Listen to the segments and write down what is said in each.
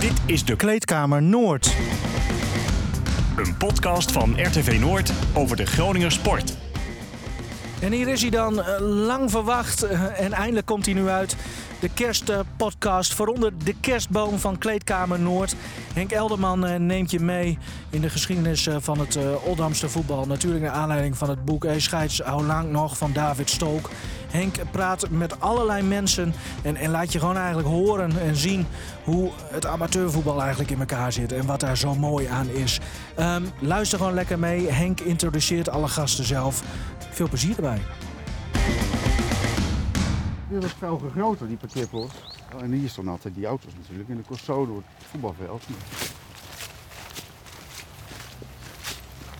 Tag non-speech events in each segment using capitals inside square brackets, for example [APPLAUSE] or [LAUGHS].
Dit is de Kleedkamer Noord. Een podcast van RTV Noord over de Groninger sport. En hier is hij dan, eh, lang verwacht. eh, En eindelijk komt hij nu uit. De kerstpodcast vooronder de kerstboom van Kleedkamer Noord. Henk Elderman eh, neemt je mee in de geschiedenis eh, van het eh, Oldamse voetbal. Natuurlijk naar aanleiding van het boek E Scheids Hoe lang nog van David Stolk. Henk praat met allerlei mensen en, en laat je gewoon eigenlijk horen en zien hoe het amateurvoetbal eigenlijk in elkaar zit en wat daar zo mooi aan is. Ehm, luister gewoon lekker mee. Henk introduceert alle gasten zelf. Veel plezier erbij. Dit was vroeger groter, die parkeerpoort. Oh, en hier stonden altijd die auto's natuurlijk. En dat kost zo door het voetbalveld.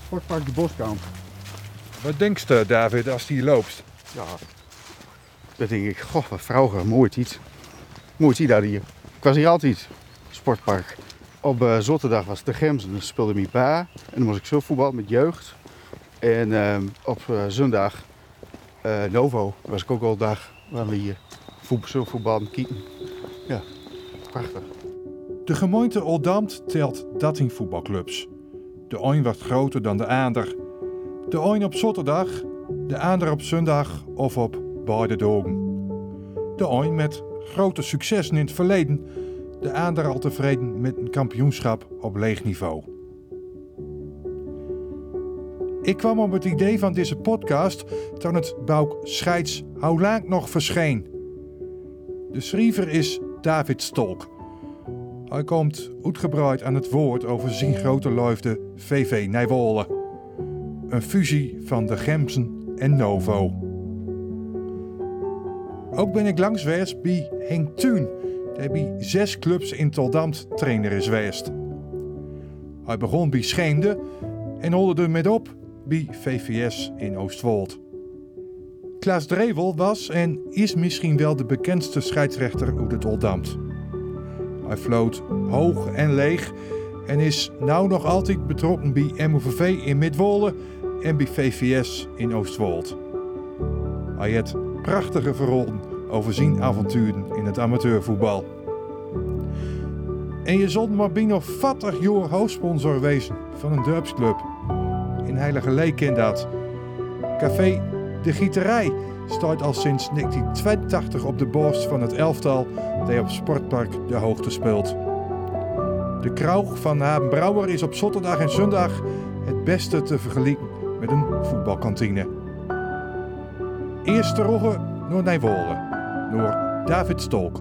Sportpark de Boskamp. Wat denkst du, David, als die loopt? Ja, dan denk ik, goh, wat vroeger, mooi iets. Mooi iets daar hier. Ik was hier altijd, sportpark. Op uh, zaterdag was het de Gems en dan speelde mijn pa. En dan moest ik zo voetbal met jeugd. En ehm, op eh, zondag, eh, Novo, was ik ook al dag. Waar we hier voetbal. Ja, prachtig. De gemeente Oldamt telt 13 voetbalclubs. De een wordt groter dan de ander. De een op zaterdag, de ander op zondag of op beide dagen. De een met grote successen in het verleden, de ander al tevreden met een kampioenschap op leeg niveau. Ik kwam op het idee van deze podcast toen het boek Scheids Hoe lang nog verscheen. De schrijver is David Stolk. Hij komt uitgebreid aan het woord over zijn grote liefde VV Nijwolle. Een fusie van de Gemsen en Novo. Ook ben ik langs bij Henk Thuun, die bij zes clubs in Toldamt trainer is geweest. Hij begon bij Scheemde en holde er met op bij VVS in Oostwold. Klaas Drevel was en is misschien wel de bekendste scheidsrechter uit het Oldamt. Hij floot hoog en leeg en is nou nog altijd betrokken bij MOVV in Midwolle en bij VVS in Oostwold. Hij heeft prachtige verhalen over zijn avonturen in het amateurvoetbal. En je zult maar binnen 40 jaar hoofdsponsor wezen van een dorpsclub. In Heilige Leek dat. Café De Gieterij staat al sinds 1982 op de borst van het elftal dat op Sportpark de hoogte speelt. De kroeg van Haben Brouwer is op zaterdag en zondag het beste te vergelijken met een voetbalkantine. Eerste rogge door Nijwolle, door David Stolk.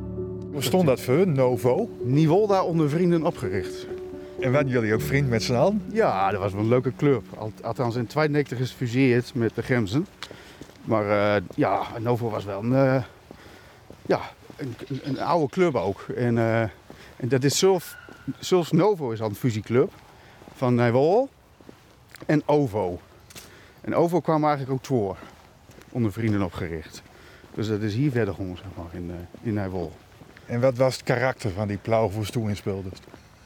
Hoe stond dat voor, Novo? Niewolda onder vrienden opgericht. En waren jullie ook vriend met z'n allen? Ja, dat was wel een leuke club. Al- Althans in 92 is gefuseerd met de Gemsen. Maar eh, ja, Novo was wel een, eh, ja, een, een, oude club ook. En, eh, en dat is zelfs, zelfs Novo is al een fusieclub van Nijwol en OVO. En OVO kwam eigenlijk ook voor, onder vrienden opgericht. Dus dat is hier verder gewoon, zeg maar, in, in Nijwol. En wat was het karakter van die ploegvoers toen in speelde?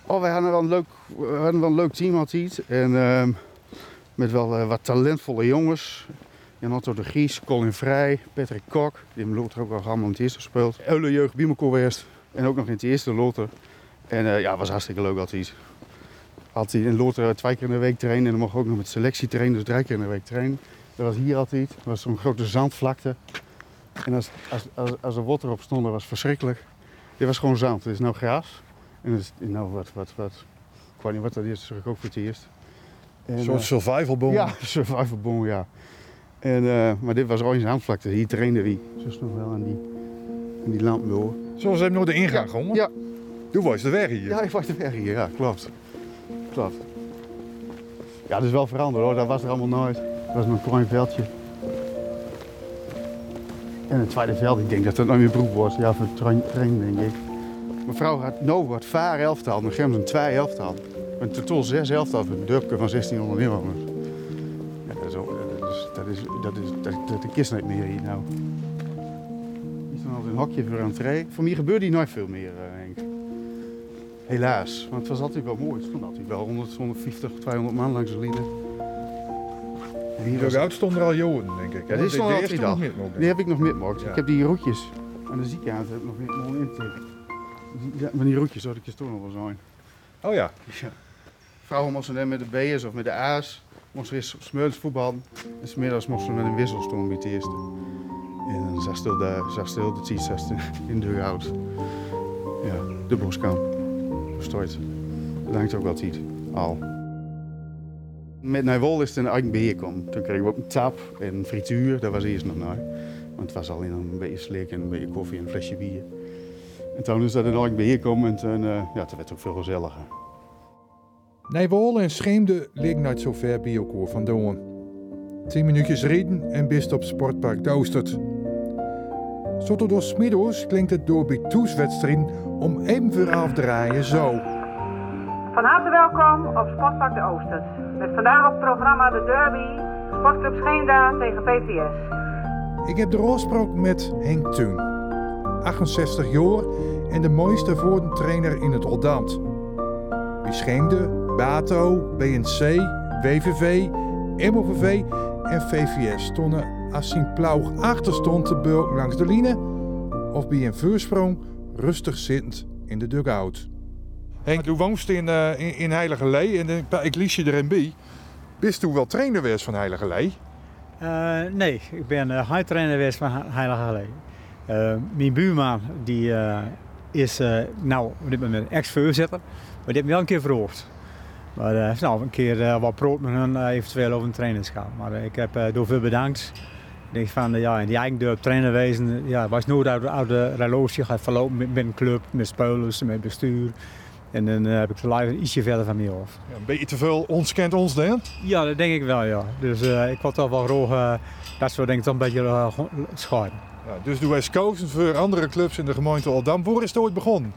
Oh, wij hadden wel een leuk, we hadden wel een leuk team altijd. En ehm, met wel eh, wat talentvolle jongens. Jan Otto de Gies, Colin Vrij, Patrick Kok. Die hebben ook al allemaal in het eerste gespeeld. Eule Jeugd Biemelko geweest. En ook nog in het eerste Lothar. En eh, ja, was hartstikke leuk altijd. Altijd in Lothar twee keer in de week trainen. En dan mocht ook nog met selectie trainen, dus drie keer in de week trainen. Dat was hier altijd. Dat was zo'n grote zandvlakte. En als, als, als, er water op stond, dat was verschrikkelijk. Dit was gewoon zand. Het is nou gras. En is nou wat, wat, wat. Ik weet niet wat dat is, dat zag ik ook voor het eerst. En, Een soort eh, survivalbom. ja, [LAUGHS] survivalbom, ja. En, eh, maar dit was ooit een zandvlakte. Hier trainde wie. Zo nog wel aan die, aan die lamp door. Zoals ze hem door de ingang. Ja, Toen was de weg hier. ja, ik was de weg hier. Ja, klopt. Klopt. Ja, dat is wel veranderd hoor. Dat was er allemaal nooit. Dat was een klein veldje. En het tweede veld, ik denk dat dat nog meer broek wordt. Ja, voor train, trainen denk ik. Mevrouw had Novo had vaar elftal, nog Gems een twee elftal. Een totaal zes elftal voor een dorpje van 1600 inwoners. Ja, dat is, dat is, dat is, dat is, dat, dat, dat is niet meer hier nou. Is dan altijd een hokje voor een tree. Voor mij gebeurde hier nooit veel meer, eh, Henk. Helaas, want het was altijd wel mooi. Het stond altijd wel 100, 150, 200 man langs de lieden. En hier was- De oud stond er al jaren, denk ik. hè? Stond de, de altijd al. nog niet, nog die heb ik nog metgemaakt. Ja. Ik heb die roetjes aan de ziekenhuis heb ik nog niet in Ja, maar die roetjes zou ik je toch nog wel zijn. Oh ja. Ja. Vrouwen moesten dan met de B'ers of met de A's moesten weer smeulens voetballen. En smiddags moesten we met een wissel stonden bij het eerste. En dan zag stil de, zag stil de zag in de. Ja, de boskamp. Verstoord. Dat hangt ook wel tijd. Al. Met Nijwol is het een eigen beheer komen. Toen kregen we ook een tap en een frituur. Dat was eerst nog nooit. Want het was alleen een beetje slik en een beetje koffie en een flesje bier. En toen is dat een eigen beheer komen en toen, uh, ja, toen werd het ook veel gezelliger. Nijwol en Scheemde liggen niet zo ver bij elkaar vandaan. Tien minuutjes rijden en bist op Sportpark Doostert. Zotter door smiddags klinkt het door bij toeswedstrijden om even voor af te draaien zo. Van harte welkom op Sportpark de Oostert. Met vandaag op het programma de derby Sportclub Scheemda tegen VVS. Ik heb de roodspraak met Henk Thun. 68 jaar en de mooiste voortrainer in het Oldambt. Wie Scheemde, Bato, BNC, WVV, MOVV en VVS stonden als zijn ploeg achter stond te bulk langs de line of bij een voorsprong rustig zittend in de dugout. Henk, u woont in, uh, in, in Heilige Lee en uh, ik lies je erin bij. Bist u wel trainer geweest van Heilige Lee? Uh, nee, ik ben uh, trainer geweest van Heilige Lee. Mijn buurman die, is nou op dit moment ex-voorzitter, maar die heeft me wel een keer verhoogd. Maar uh, nou, een keer uh, wat proot met hun uh, eventueel over een trainingskamp. Maar ik heb door veel bedankt. Ik denk van, ja, in die eigen deur trainer wezen, ja, was nooit uit, uit de relatie gaat verlopen met, met een club, met spelers, met bestuur. En dan heb ik de live ietsje verder van mij af. Ja, een beetje te veel ons kent ons dan? Ja, dat denk ik wel, ja. Dus ik had toch wel graag dat soort dingen toch een beetje uh. Dus doe wij gekozen voor andere clubs in de gemeente Oldam. Waar is het ooit begonnen?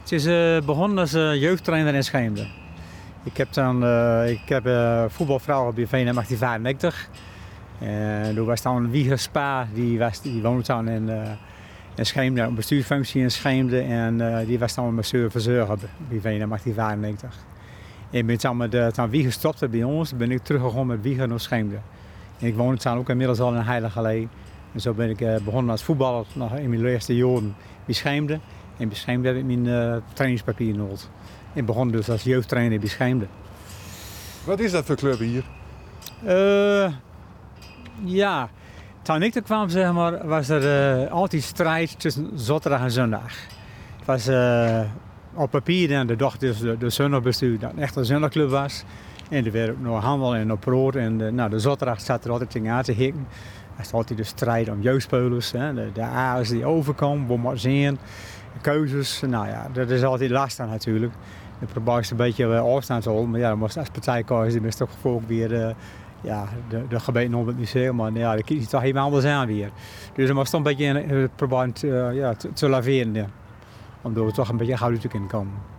Het is begonnen als jeugdtrainer in Scheemde. Ik heb dan uh, ik heb, uh, voetbalvrouw bij VNM 1895. En toen was dan Wieger Spa, die, was, die woonde dan in, uh, in Scheemde, een bestuursfunctie in Scheemde. En uh, die was dan mijn verzorger bij VNM 1895. En ben dan met dan Wieger stopte bij ons, ben ik teruggegaan met Wieger naar Scheemde. Ik woonde dan ook inmiddels al in Heilige Lee. En zo ben ik begonnen als voetballer nog in mijn eerste jaren bij Scheemde. En bij Scheemde heb ik mijn trainingspapier nodig. Ik begon dus als jeugdtrainer bij Scheemde. Wat is dat voor club hier? Uh, ja, toen ik er kwam zeg maar, was er uh, altijd strijd tussen zaterdag en zondag. Het was uh, op papier dan de dag dus de, de zondagbestuur dat echt een zondagclub was. En er werd ook nog handel en op brood. En de, nou, de zaterdag zat er altijd tegen aan te hikken. Er was altijd de strijd om jeugdspelers. Hè. De, de A's die overkomen, zien. Keuzes, nou ja, dat is altijd lastig natuurlijk. Je probeert een beetje afstand te houden. Maar ja, dan moest als partijkeuze is toch ook weer uh, ja, de, de gemeente op het museum. Maar ja, dat kiest toch helemaal anders aan weer. Dus dan moest toch een beetje uh, proberen uh, ja, te, te laveren. Ja. Omdat we toch een beetje gauw te kunnen komen.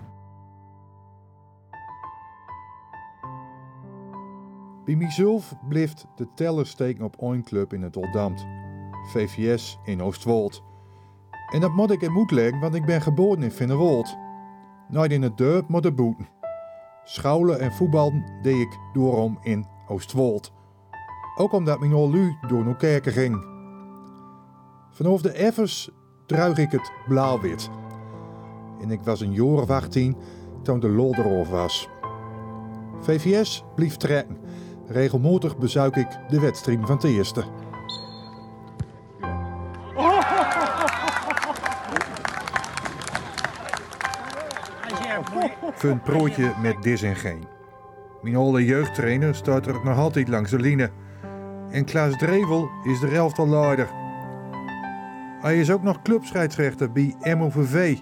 Bij mijzelf blijft de teller steken op één club in het Oldambt. VVS in Oostwold. En dat moet ik in moed leggen, want ik ben geboren in Vinnewold. Nooit in het dorp, maar de boeten. Schouwen en voetballen deed ik doorom in Oostwold. Ook omdat mijn olu door naar kerken ging. Vanaf de effers druig ik het blauw-wit. En ik was een jaar of 18 toen de lol erover was. VVS blief trekken. Regelmatig bezuik ik de wedstrijd van het eerste. Een prootje met dis en geen. Mijn oude jeugdtrainer staat er nog altijd langs de line. En Klaas Drevel is de elftal leider. Hij is ook nog clubscheidsrechter bij MOVV.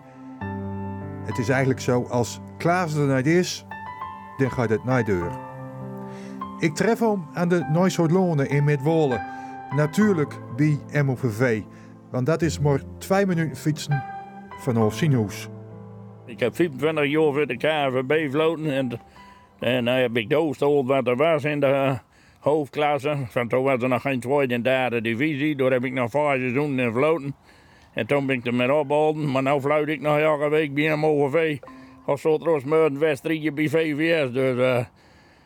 Het is eigenlijk zo, als Klaas er niet is, dan gaat het naar deur. Ik tref hem aan de Nooisoordlonen in Midwolle. Natuurlijk bij MOVV, want dat is maar twee minuten fietsen vanaf zijn hoes. Ik heb 25 jaar voor de KVB vloten en, en heb ik doorgestoeld wat er was in de hoofdklasse. Van toen was er nog geen tweede en derde divisie. Daar heb ik nog vijf seizoenen in vloten. En toen ben ik er met opgehouden. Maar nu fluit ik nog elke week bij MOVV. Als soort een wedstrijdje bij VVS. Dus uh,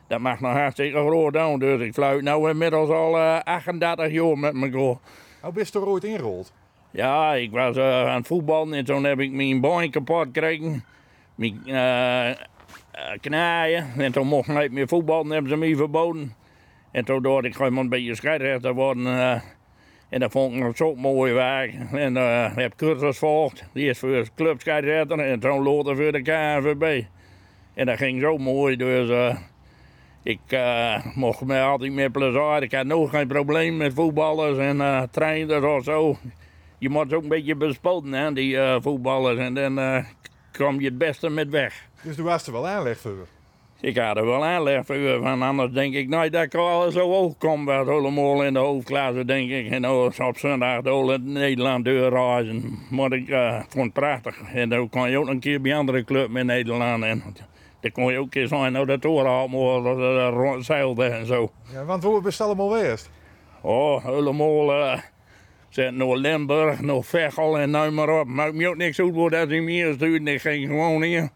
dat mag nog hartstikke groot doen. Dus ik fluit nu inmiddels al uh, 38 jaar met mijn goal. Hoe bist je er ooit ingerold? Ja, ik was uh, aan het voetballen en toen heb ik mijn been kapot gekregen. Mijn uh, knaaien. En toen mocht ik niet meer voetballen, hebben ze me verboden. En toen dacht ik gewoon een beetje scheidsrechter worden. Uh, en dat vond ik nog zo mooi werk. En uh, heb cursus volgd. Eerst voor de clubscheidsrechter en toen later voor de KNVB. En dat ging zo mooi, dus ik uh, mocht me altijd meer plezier. Ik had nog geen probleem met voetballers en uh, trainers of zo. Je moet ook een beetje bespoten, hè, die voetballers. En dan kom je het beste met weg. Dus toen was er wel aanleg voor? Ik had er wel aanleg voor, van anders denk ik nooit dat ik al zo hoog kom. bij helemaal in de hoofdklasse, denk ik. En op zondag door Nederland doorreizen. Maar ik vond het prachtig. En dan kon je ook een keer bij andere clubs in Nederland. En, dan kon je ook eens zijn naar de toren allemaal zeilde en zo. Ja, want hoe best allemaal geweest? Oh, helemaal. Uh, zet naar Limburg, naar Vechel en nou maar op. Maakt me ook niks uit dat hij meer stuurde. Ik ging gewoon hier.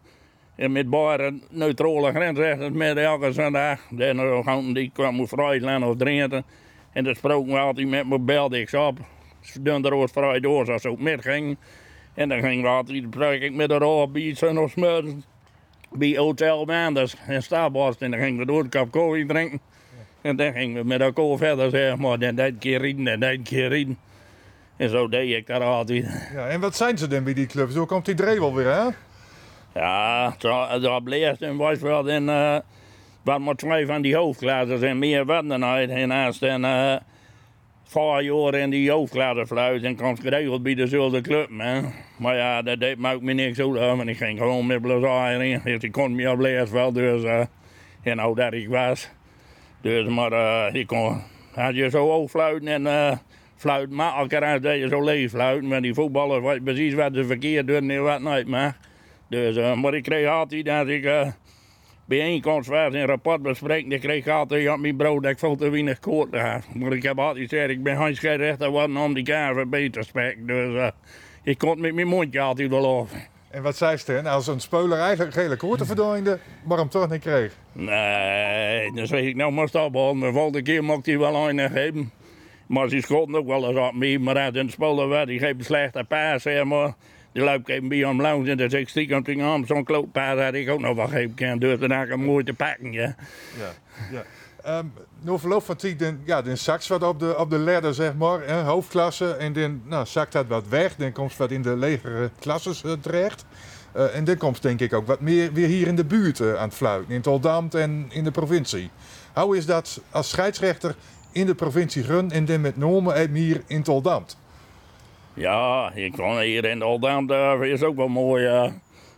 En met een neutrale grensrechters met elke zondag. Dan gaan die kwam uit Friesland of Drenthe. En dan spraken we altijd met me, belde ik ze op. Donderdag vrij door, zoals ook met ging. En dan gingen we altijd, ik met de roobies of smurren bij Hotel Maanders in Starborst. En dan gingen we door een kop koffie drinken. En dan gingen we met elkaar verder, zeg maar. En dat keer rieden en dat keer rieden. En zo deed ik dat altijd. Ja, en wat zijn ze dan bij die clubs? Zo komt die wel weer, hè? Ja, dat bleef en was wel in... Uh, wat maar twee van die hoofdklassen en meer wat dan uit. En naast en... Uh, vijf jaar in die hoofdklasse fluit en kwam geregeld bij dezelfde club, man. Maar ja, dat deed me ook me niks uit, want ik ging gewoon met plezier in. Dus ik kon me op wel, dus... Uh, en nou dat ik was. Dus, maar uh, ik kon... Als je zo hoog fluiten en... Uh, fluit makkelijker als dat je zo leeg fluiten. Maar die voetballers weten precies wat ze verkeerd doen en wat niet, maar... Dus, maar ik kreeg altijd dat ik bijeenkomst was en rapport bespreken. Ik kreeg altijd op mijn brood dat ik veel te weinig koord had. Maar ik heb altijd gezegd, ik ben geen scheidsrechter worden om die KVB te spreken. Dus uh, ik kon met mijn mondje altijd wel af. En wat zei ze? Als een speler eigenlijk gele koorten verdoende, maar hem toch niet kreeg? Nee, dan zeg ik nou maar stoppen. De volgende keer mocht hij wel een geven. Maar ze schoten ook wel eens op me. Maar als een speler werd, die geeft een slechte paas, zeg maar. Die loopt even bij hem langs en dan zeg ik stiekem tegen hem, zo'n klootpaard had ik ook nog wel geven kunnen. Dus dan had ik hem mooi te pakken, ja. Ja, ja. Um, verloop van tijd, dan, ja, dan zakt wat op de, op de ladder, zeg maar, hè, hoofdklasse. En dan nou, zakt dat wat weg, dan komt wat in de legere klasses uh, terecht. Uh, en dan komt denk ik ook wat meer weer hier in de buurt uh, aan het fluiten, in Toldamt en in de provincie. Hoe is dat als scheidsrechter in de provincie Grun en dan met name hier in Toldamt? Ja, ik kon hier in daar is ook wel mooi. Uh,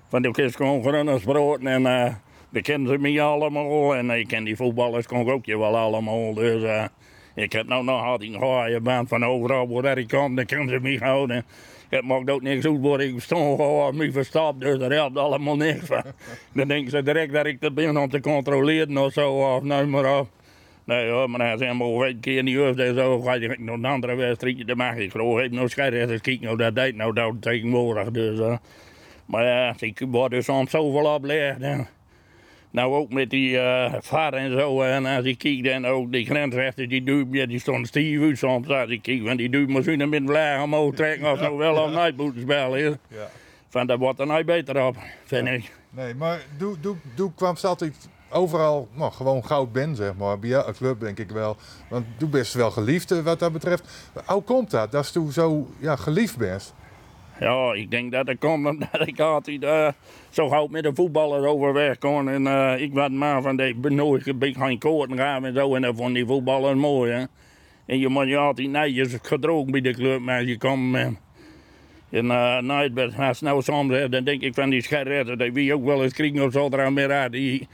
van die kist gewoon groen brood en uh, de kennen ze me allemaal. En ik ken die voetballers kon ook je wel allemaal. Dus ik heb nou nog altijd een goede band van overal waar ik kom, dan kennen ze me houden. Het maakt ook niks uit waar ik stond gewoon me verstapt, dus dat helpt allemaal niks. Dan denken ze direct dat ik er ben om te controleren of zo, of nou maar op. Nee hoor, maar als hij maar een keer in die hoofd en zo, ga je nog een andere wedstrijdje te maken. Ik geloof, ik nog scheidsrechters kijken nou dat deed nou dat tegenwoordig. Dus, uh, maar ja, ik word dus soms zoveel oplegd. Nou ook met die uh, vader en zo. En als ik kijk dan ook die grensrechters, die duim, ja, die stond stief uit soms. Als ik kijk, want die duim misschien met vlaag omhoog trekken of nou wel of niet moeten spelen. Ja. Van dat wordt er nooit beter op, vind ik. Nee, maar doe, doe, doe kwam altijd overal nou, gewoon goud ben, zeg maar. Bij jouw club denk ik wel. Want doe best wel geliefd wat dat betreft. Hoe komt dat, dat je zo ja, geliefd bent? Ja, ik denk dat het komt omdat ik altijd uh, zo gauw met de voetballers overweg kon. En uh, ik was maar van die benodigde big geen koorten gaan en zo. En dat vond die voetballers mooi. En je moet je altijd netjes gedroogd bij de club, maar je komt... En uh, nou, als nou soms, dan denk ik van die scheidsrechter, die wie ook wel eens kriegen op zoldermiddag, die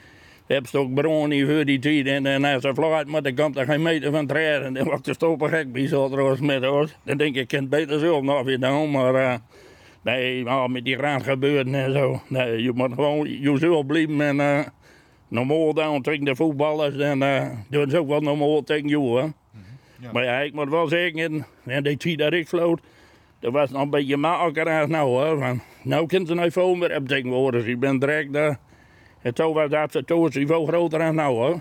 heb ook bronnen voor die tijd. En, en als ze vlucht, maar dan komt er geen meter van treden. En dan wordt de stoppen gek bij zo'n met ons. Dan denk ik, ik kan het beter zelf nog weer doen. Maar uh, nee, maar met die raad gebeuren en zo. Nee, je moet gewoon jezelf blijven. En uh, normaal dan tegen de voetballers. En uh, doen ze ook wel normaal tegen jou. Hè. Ja. Maar ja, ik moet wel zeggen, en die tijd dat ik floot. Dat was nog een beetje makkelijker als nou hoor. Van, nou kunnen ze nou veel meer hebben tegenwoordig. Ik ben direct daar. En toen was dat toen is veel groter dan nou hoor.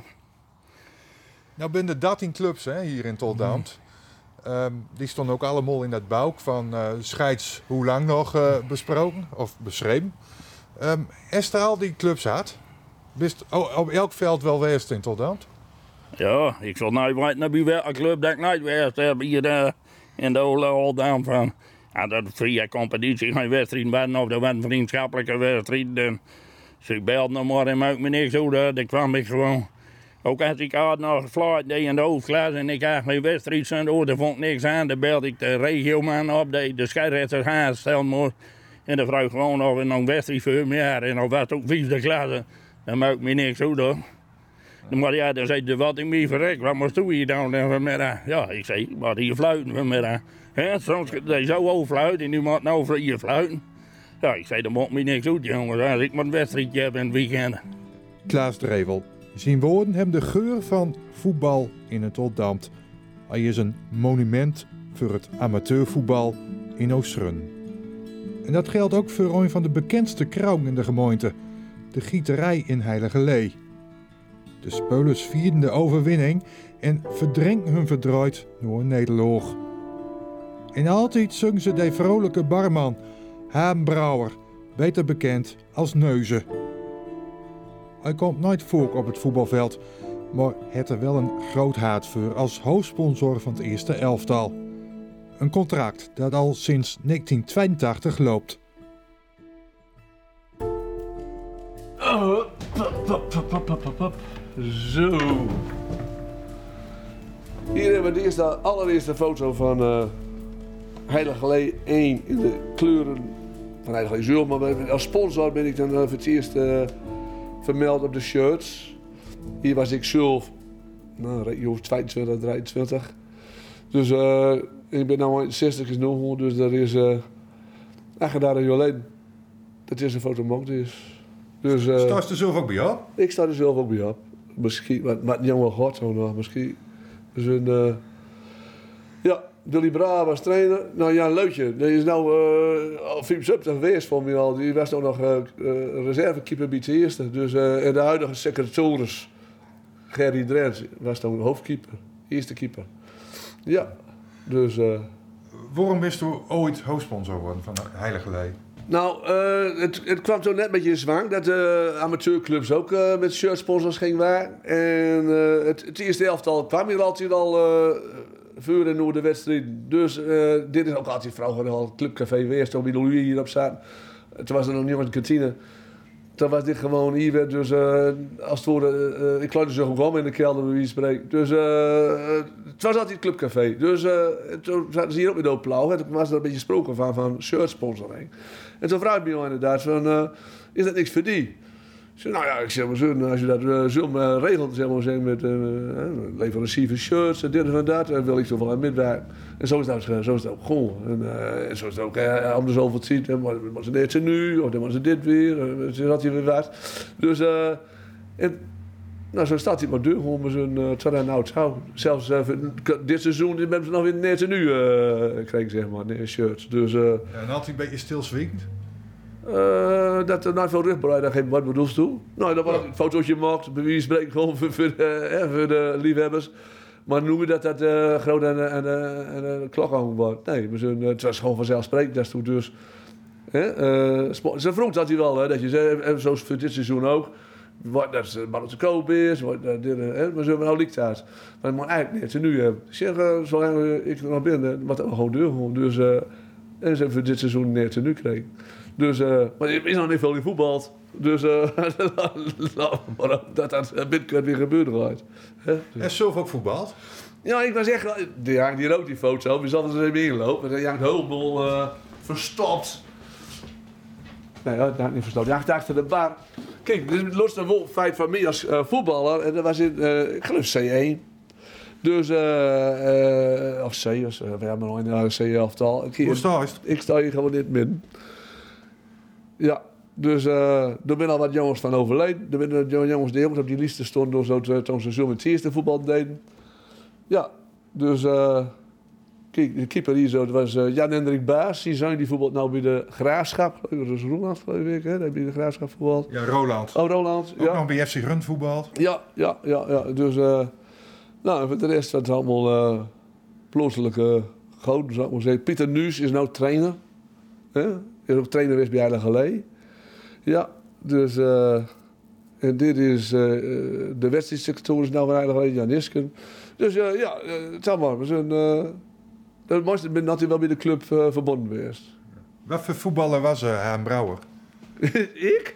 Nou ben er 13 clubs hè, hier in Toldamt. Ehm, die stonden ook allemaal in dat bouw van uh, scheids hoe lang nog uh, besproken of beschreven. Um, is er al die clubs had? Bist op elk veld wel geweest in Totdam? Ja, ik zal nooit weten naar welke club dat ik nooit geweest heb hier uh, in de Oldam van. En dat vrije competitie, geen wedstrijd ben of dat was een vriendschappelijke wedstrijd. Dus ik belde nog maar en maakte me niks uit. Dan kwam ik gewoon. Ook als ik had nog flight deed in de hoofdklas en ik had geen wedstrijd zijn door, dan vond ik niks aan. Dan belde ik de regioman op, de, de scheidsrechter stel me. En dan vroeg gewoon of we nog een wedstrijd voor jaar en of was ook vijfde klasse. Dan maakt me niks uit hoor. Maar ja, dan zei de wat ik me verrek, wat moest je hier dan vanmiddag? Ja, ik zei, wat hier fluiten vanmiddag. He, soms je zo overfluiten en nu moet nou voor je fluiten. Ja, ik zei, dan moet me niks uit jongens, als ik maar een wedstrijdje heb in het weekend. Klaas Drevel. Zijn woorden hebben de geur van voetbal in het Oldambt. Hij is een monument voor het amateurvoetbal in Oostrun. En dat geldt ook voor een van de bekendste krauwen in de gemeente, de gieterij in Heilige Lee. De Speulers vierden de overwinning en verdrinken hun verdrooid door een nederloog. En altijd zong ze de vrolijke barman, Haan Brouwer, beter bekend als Neuze. Hij komt nooit voor op het voetbalveld, maar heeft er wel een groot haat voor als hoofdsponsor van het eerste elftal. Een contract dat al sinds 1982 loopt. Zo. Hier hebben we de eerste, allereerste foto van uh, Heilige Lee 1 in de kleuren van Heilige Lee Zul. Maar als sponsor ben ik dan uh, voor het eerst uh, vermeld op de shirts. Hier was ik zelf, nou, 22, 23. Dus ik ben nu 60 is nog, dus dat is uh, echt daar alleen. Dat is een foto dus. dus uh, sta je er zelf ook bij op? Ik sta er zelf ook bij op. Misschien, maar, maar niet wel hard zo nog. Misschien. Dus een, uh, ja, Billy Bra was trainer. Nou ja, Leutje, die is nou uh, al 75 geweest voor mij al. Die was nog uh, reservekeeper bij het eerste. Dus, en de huidige secretaris, Gerry Drens, was dan hoofdkeeper. Eerste keeper. Ja, dus... Uh, Waarom wist u ooit hoofdsponsor geworden van de Heilige Lee? Nou, uh, het, het, kwam zo net beetje in zwang dat de amateurclubs ook uh, met shirtsponsors gingen waar. En het, het, eerste elftal kwam hier altijd al vuur en de wedstrijd. Dus dit is ook altijd vroeger al Clubcafé Weerst, toen bij de hierop staan. Toen was er nog niemand in de kantine dan was dit gewoon hier dus uh, als het ware, uh, ik kluide zo gewoon in de kelder wie spreekt. Dus het was altijd clubcafé. Dus toen zaten ze hier ook met blauw. En toen was er een beetje sprake van, van shirt sponsoring. En toen vraag ik me inderdaad van, is dat niks voor die? Nou ja, ik zeg zo, als je dat uh, zo maar regelt, zeg maar, zeg, met uh, shirts en dit en dat, dan wil ik zo wel aan midwerken. En zo is dat, zo is dat ook gewoon. En, en zo is het ook anders over het. Maar, maar ze deed ze nu, of dan was ze dit weer, ze had hij weer wat. Dus, en, nou, zo staat hij maar deur, gewoon met zo'n uh, terrein nou zo. Zelfs dit seizoen hebben ze nog weer net nu uh, gekregen, zeg maar, shirts. Dus, ja, en had hij een beetje stilzwingend? Uh, dat er nou veel rugbaarheid geen wat bedoelst toe. Nou, dat was een fotootje gemaakt, bij wie spreken gewoon voor, voor, de, voor de liefhebbers. Maar noemen dat dat uh, groot en, en, en, en klok aan wordt. Nee, maar uh, het was gewoon vanzelfsprekend. Dat toen dus. Ze vroeg dat hij wel, hè, dat je zei, zoals voor dit seizoen ook. Wat dat het bal te koop is, wat, dat, dit, hè, maar zo nou likt dat. Maar het moet eigenlijk niet ze nu hebben. Ik zeg, zolang ik er nog binnen, wat gewoon deur gewoon. Dus, en ze voor dit seizoen neer te nu kreeg. Dus, uh, maar er is nog niet veel in voetbal. Dus [LAUGHS] uh, maar dat dat binnenkort weer gebeuren gaat. Dus. En zelf ook voetbald? Ja, ik was echt... Die hangt hier ook die foto. We zaten er even ingelopen. En hangt helemaal uh, verstopt. Nee, dat hangt niet verstopt. Die hangt achter de bar. Kijk, dit is het losste feit van mij als uh, voetballer. En dat was in, ik geloof C1. Dus, of C, of, we hebben nog in de C-elftal. Je? Ik sta hier gewoon niet min. Ja, dus uh, er zijn al wat jongens van overleden. Er zijn jongens die op die lijsten stonden zo, toen ze zo met het eerste voetbal deden. Ja, dus uh, kijk, de keeper hier zo, dat was uh, Jan-Hendrik Baas. Die zijn die voetbal nou bij de Graafschap. Dat is Roland geloof ik, hè? Daar bij de Graafschap voetbal. Ja, Roland. Oh, Roland. Ook ja. nog bij FC Run voetbal. Ja, ja, ja, ja. Dus, nou, voor de rest was het allemaal plaatselijke goden, zou ik maar zeggen. Pieter Nuus is nou trainer. Hè? Is ook trainer geweest bij Heilige Lee. Ja, dus... eh, en dit is eh, de wedstrijdsecretaris nou van Heilige Lee, Jan Isken. Dus eh, ja, het maar. We zijn... het mooiste ben dat hij wel bij de club verbonden geweest. Wat voor voetballer was er, Haan Brouwer? [LAUGHS] ik?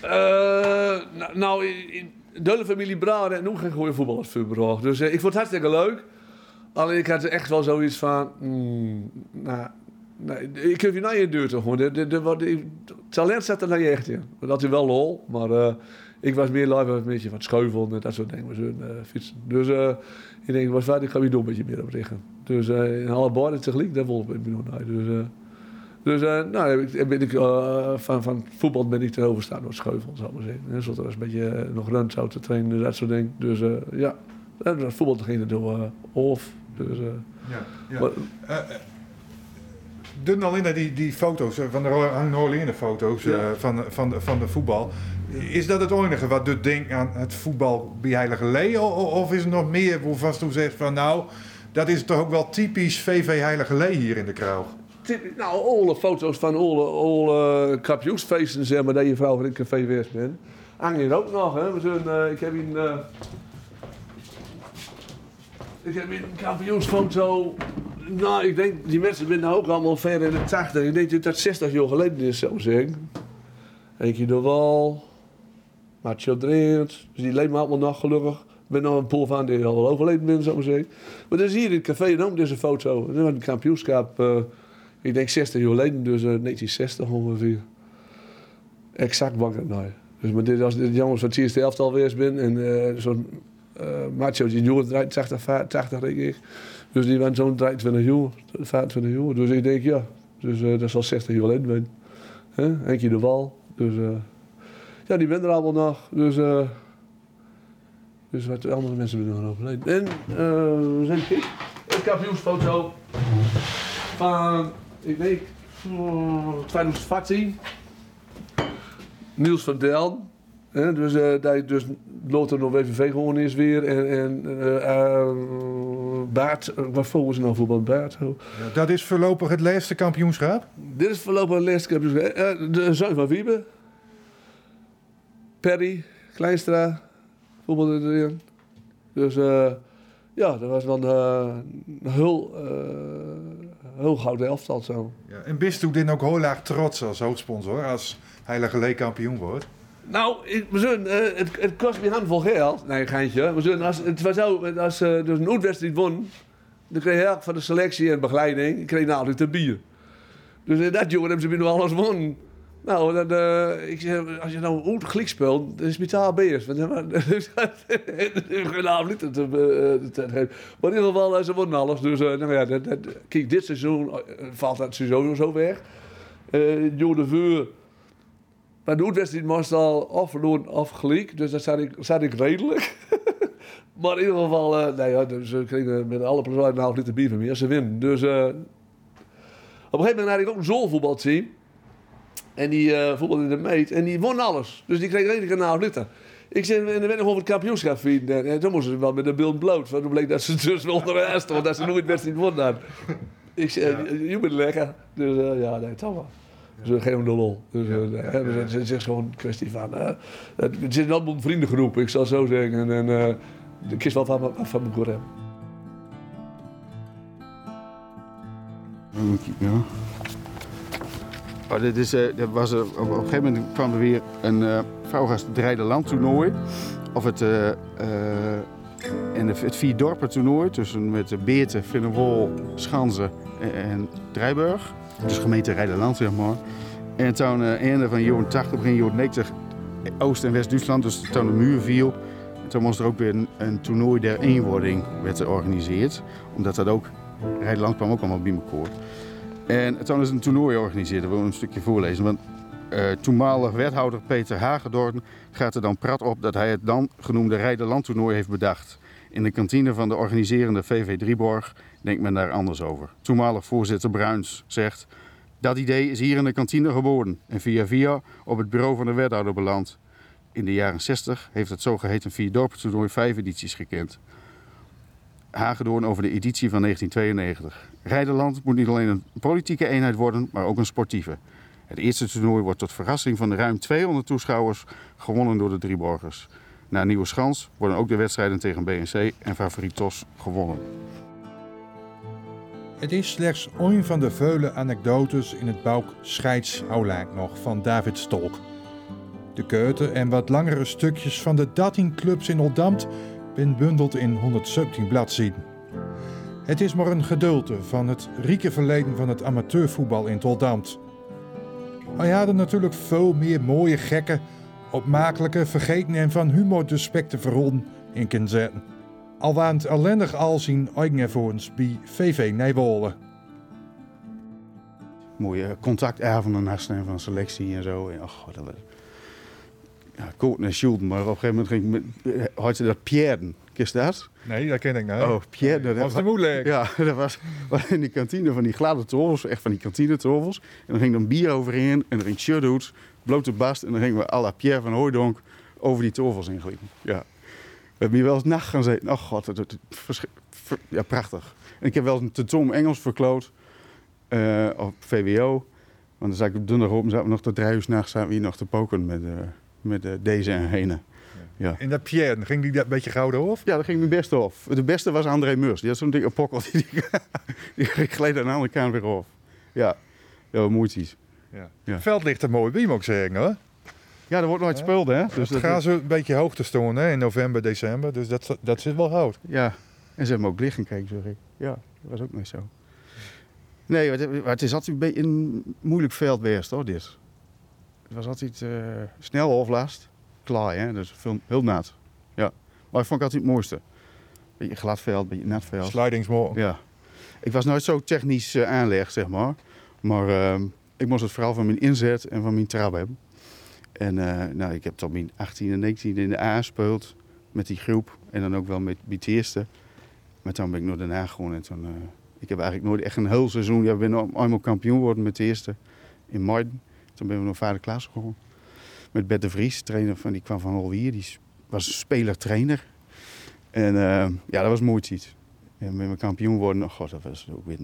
Nou, nou, in- de hele familie Brouwer en nog geen goede voetballers voorbracht. Dus ik vond het hartstikke leuk. Alleen ik had echt wel zoiets van... mm, nou, nee, ik heb je naar je deur toch gewoon. De, de, de, wat- de- het talent zat er naar je echt in. Dat is wel lol, maar eh, ik was meer live een beetje van het scheuvelen en dat soort dingen. Zullen eh, fietsen. Dus eh, ik denk, wat vaak, ik ga weer doen een beetje meer op richten. Dus in alle borden tegelijk, dat wil ik niet doen. nee. Dus... dus nou, ik- ben ik, van, van voetbal ben ik te overstaan door het scheuvel, zou ik maar zeggen. En zodat er een beetje nog run zou te trainen, dus dat soort dingen. Dus ja, voetbal ging er door uh, of. Dus, Ja, ja. maar- Nou alleen die, die foto's, eh, van de Hangt foto's eh, van, van, de, van de voetbal. Is dat het enige wat doet denkt aan het voetbal bij Heilige Lee? Of is er nog meer waarvan u zegt van nou, dat is toch ook wel typisch VV Heilige Lee hier in de Kraal? Nou, alle foto's van alle, alle kampioensfeesten, zeg maar, dat je vrouw van een café geweest bent. Hang hier ook nog, hè. We zijn, eh, ik heb een... ik heb hier een kampioensfoto... Nou, ik denk, die mensen zijn nou ook allemaal ver in de 80. Ik denk dat dat 60 jaar geleden is, ik zeggen. Eentje de Wal, Macho Dreert, dus die leven allemaal nog gelukkig. Ik ben nog een pool van die al overleden ben, zou ik zeggen. Maar dan zie je in het café ook deze foto. Dat was een kampioenschap... eh, ik denk 60 jaar geleden, dus eh, 1960 ongeveer. Exact het nou. Dus maar dit, als de jongens van het eerste geweest ben en eh, zo'n macho die jongen draait 80, 80 denk ik. Dus die waren zo'n 23 jaar, 25 jaar. Dus ik denk ja, dus eh, dat zal 60 jaar geleden zijn. Eentje de Wal. Dus eh, ja, die ben er allemaal nog. Dus, eh, dus wat andere mensen zijn nog overleden. En we zijn kijk, een kampioensfoto van, ik denk, hmm, 2014. Niels van Del. Dus eh dat dus Lothar nog WVV gewoon is weer. En, en eh, Baart, wat volgens nou voetbal Baart? Oh. Dat is voorlopig het laatste kampioenschap. Dit is voorlopig een laatste kampioenschap. Eh, De zoon van Wiebe. Perry, Kleinstra, voetbalde erin. Dus ja, dat was dan een heel, heel gouden elftal zo. Ja, en bist u dit ook heel erg trots als hoofdsponsor, als Heilige Lee kampioen wordt? Nou, we zullen, eh, het, het kost me handvol geld. Nee, geintje. We zullen, als, het was zo, als uh, dus uitwedstrijd won, dan kreeg je van de selectie en begeleiding, ik kreeg nou een bier. Dus in dat jongen hebben ze binnen alles won. Nou, dan, eh, ik als je nou een gelijk speelt, dan is het betaal beest. [LAUGHS] Dan geen avond te, te, te, te geven. Maar in ieder geval, eh, ze wonnen alles. Dus eh, nou ja, dat, dat, kijk, dit seizoen eh, valt dat sowieso zo weg. Eh Jo de Vuur, maar de uitwedstrijd moest al of verloren of gelijk. Dus daar zat ik, zat ik redelijk. [LAUGHS] maar in ieder geval, eh nee, ja, dus, ze kregen met alle plezier een half liter bier van meer. Ze winnen. Dus eh, op een gegeven moment had ik ook een zoolvoetbalteam. En die eh voetbalde in de meet. En die won alles. Dus die kreeg redelijk een half liter. Ik zei, en dan ben ik over het kampioenschap vieren. En toen moesten ze wel met de beeld bloot. Want toen bleek dat ze [LAUGHS] dus wel de rest stonden. Dat ze nooit wedstrijd wonnen. Ik zei, je bent lekker. Dus eh, ja, nee, toch wel. Dus geen de lol. Dus, eh, het is gewoon een kwestie van... eh, het, het is wel een vriendengroep, ik zal het zo zeggen. En, eh, de kist wel van, van mijn hoor. Oh, dit is, dat was, op, op een gegeven moment kwam er weer een uh, vrouwgast het landtoernooi. Of het, en de, het Vierdorpen toernooi tussen met de Beerten, Vinnenwol, Schanzen en, Drijburg. Dus gemeente Rijdenland, zeg maar. En toen uh, einde van jaren 80, begin jaren 90, Oost- en West-Duitsland, dus toen de muur viel. En toen moest er ook weer een, een toernooi der eenwording werd georganiseerd. Omdat dat ook, Rijdenland kwam ook allemaal bij. En toen is een toernooi georganiseerd, dat wil ik een stukje voorlezen. Want uh, toenmalig wethouder Peter Hagedorn gaat er dan prat op dat hij het dan genoemde Rijdenland-toernooi heeft bedacht. In de kantine van de organiserende VV Drieborg denkt men daar anders over. Toenmalig voorzitter Bruins zegt... Dat idee is hier in de kantine geboren en via via op het bureau van de wethouder beland. In de jaren 60 heeft het zogeheten Vierdorpen-toernooi vijf edities gekend. Hagedoorn over de editie van 1992. Rijderland moet niet alleen een politieke eenheid worden, maar ook een sportieve. Het eerste toernooi wordt tot verrassing van de ruim 200 toeschouwers gewonnen door de Drieborgers. Na Nieuwe Schans worden ook de wedstrijden tegen BNC en Favoritos gewonnen. Het is slechts een van de vele anekdotes in het boek Scheidshoulaak nog van David Stolk. De keute en wat langere stukjes van de 13 clubs in Oldamt ben bundeld in 117 bladzijden. Het is maar een gedeelte van het rieke verleden van het amateurvoetbal in Oldamt. Hij hadden natuurlijk veel meer mooie gekken, opmakelijke, vergeten en van humor de specten verrollen in kunnen zetten. Al waren het ellendig al zijn eigen bij VV Nijwolle. Mooie contactavonden naast van selectie en zo. En, oh, dat was... Ja, en Schulden, maar op een gegeven moment ging ik met, had je dat Pierden. Kist dat? Nee, dat ken ik niet. Oh, Pierden. Dat was te moeilijk. Ja, [LAUGHS] dat was, was in die kantine van die gladde tovels, echt van die kantine tovels. En dan ging dan bier overheen en er ging shirthoeds, blote bast. En dan gingen we à la Pierre van Hooydonk over die tovels ingliepen. Ja. We hebben hier wel eens nacht gaan zitten. Oh god, dat, dat, ja, prachtig. En ik heb wel eens een tentoon Engels verkloot uh, op VWO. Want dan zat ik op donderdag zaten we nog tot drie uur nachts zaten we hier nog te poken met, uh, met uh, deze en henen. Ja. En dat Pierre, ging die dat een beetje gouden of? Ja, dat ging mijn beste of. De beste was André Meurs. Die had zo'n dikke pokkel. [LAUGHS] Die, die, die gleed aan de andere kant weer af. Ja, ja moeitjes. Ja. Het veld ligt er mooi bij, moet ik zeggen hoor. Ja, er wordt nooit gespeeld, hè? Dus het gaat zo een beetje hoogte stonden hè, in november, december. Dus dat, dat zit wel hout. Ja, en ze hebben ook liggen kijken, zeg ik. Ja, dat was ook niet zo. Nee, het, het is altijd een beetje een moeilijk veld geweest, hoor, dit. Het was altijd uh, snel of last. Klaar, hè? Dus veel, heel nat. Ja. Maar ik vond ik altijd het mooiste. Beetje glad veld, beetje nat veld. Slidingsmoor. Ja. Ik was nooit zo technisch uh, aanleg, zeg maar. Maar uh, ik moest het vooral van mijn inzet en van mijn trap hebben. En uh, nou, ik heb tot mijn 18 en 19 in de A gespeeld met die groep. En dan ook wel met, eerste. Maar toen ben ik nog daarna gewoon. En toen, ik heb eigenlijk nooit echt een heel seizoen. Ja, we zijn eenmaal kampioen geworden met de eerste in Maiden. Toen ben we nog vader Klaas gewoon. Met Bert de Vries, trainer van, die kwam van Holwier. Die was speler-trainer. En uh, ja, dat was mooi iets. En met mijn kampioen worden, oh god, dat was ook weer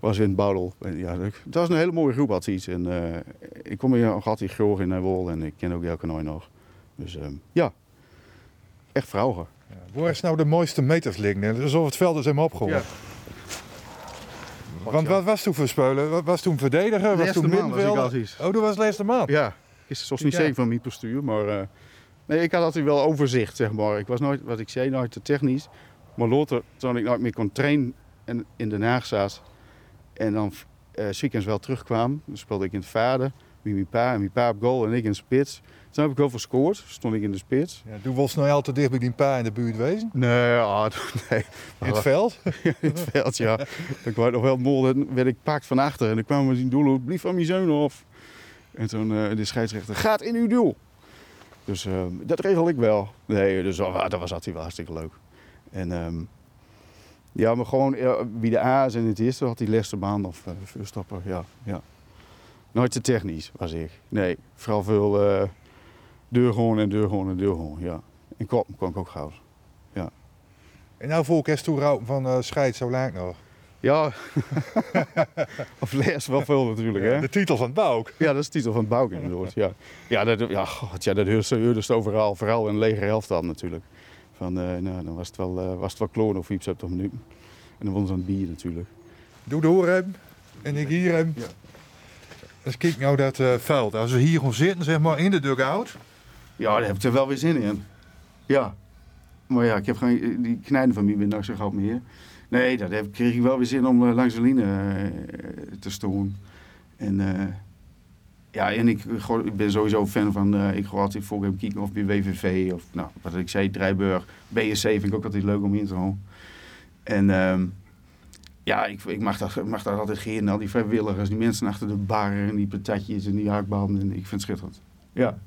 was in Boudel. Ja, dat was een hele mooie groep had iets. En uh, ik kom hier nog altijd groot in Wol en ik ken ook Jelke nooit nog. Dus uh, ja, echt vrouwen. Ja, waar is nou de mooiste meters liggen? Alsof het veld is helemaal opgehoord. Ja. Want wat was toen voor spelen? Wat was toen verdediger? Was toen middenvelder? Oh, dat was de laatste maand? Ja, is soms niet zeker van mijn postuur, maar uh, nee, ik had altijd wel overzicht, zeg maar. Ik was nooit, wat ik zei, nooit te technisch. Maar later, toen ik nooit meer kon trainen en in Den Haag zat en dan uh, weekends wel terugkwam, dan speelde ik in het vader, met mijn pa en mijn pa op goal en ik in de spits. Toen heb ik wel gescoord, stond ik in de spits. Ja, toen was nou altijd dicht bij die pa in de buurt wezen? Nee, oh, [LAUGHS] nee. In het veld? [LAUGHS] in het veld, ja. ik was nog wel mol, werd ik pakt van achter en dan kwam we zien doel, blief van mijn zoon af. En toen uh, de scheidsrechter, gaat in uw doel. Dus uh, dat regel ik wel. Nee, dus oh, dat was altijd wel hartstikke leuk. En um, ja, maar gewoon wie de A in het eerste had die Lesterbaan of uh, ja, ja. Nooit te technisch was ik. Nee, vooral veel uh, deur gewoon en deur gewoon en deur gewoon, ja. En kop kon ik ook goud. Ja. En nou eerst toe van uh, scheid zo lang nog. Ja, [LAUGHS] of lees wel veel natuurlijk. Hè? De titel van het Bouk. Ja, dat is de titel van het Bouk inderdaad. Ja, ja, dat, ja, God, ja dat heerst overal, vooral in lege helft dan natuurlijk. Van, uh, nou, dan was het wel, uh, was het wel kloon of iets op de minuut. En dan won ze aan het bier natuurlijk. Doe door hem en ik hier hem. Ja. Dus kijk nou dat uh, veld. Als we hier gewoon zitten, zeg maar, in de dugout. Ja, daar heb ik er wel weer zin in. Ja. Maar ja, ik heb gewoon die knijden van mij ben nog zo gauw meer. Nee, dat heb, kreeg ik wel weer zin om uh, langs de line uh, te stoen. En uh, ja, en ik, goh, ik ben sowieso fan van, ik ga altijd voor hem kijken of bij WVV of nou, wat ik zei, Drijburg, BSC vind ik ook altijd leuk om in te gaan. En um, ja, ik, ik mag, dat, mag daar altijd geen, al die vrijwilligers, die mensen achter de bar en die patatjes en die haakbanden. Ik vind het schitterend. Ja.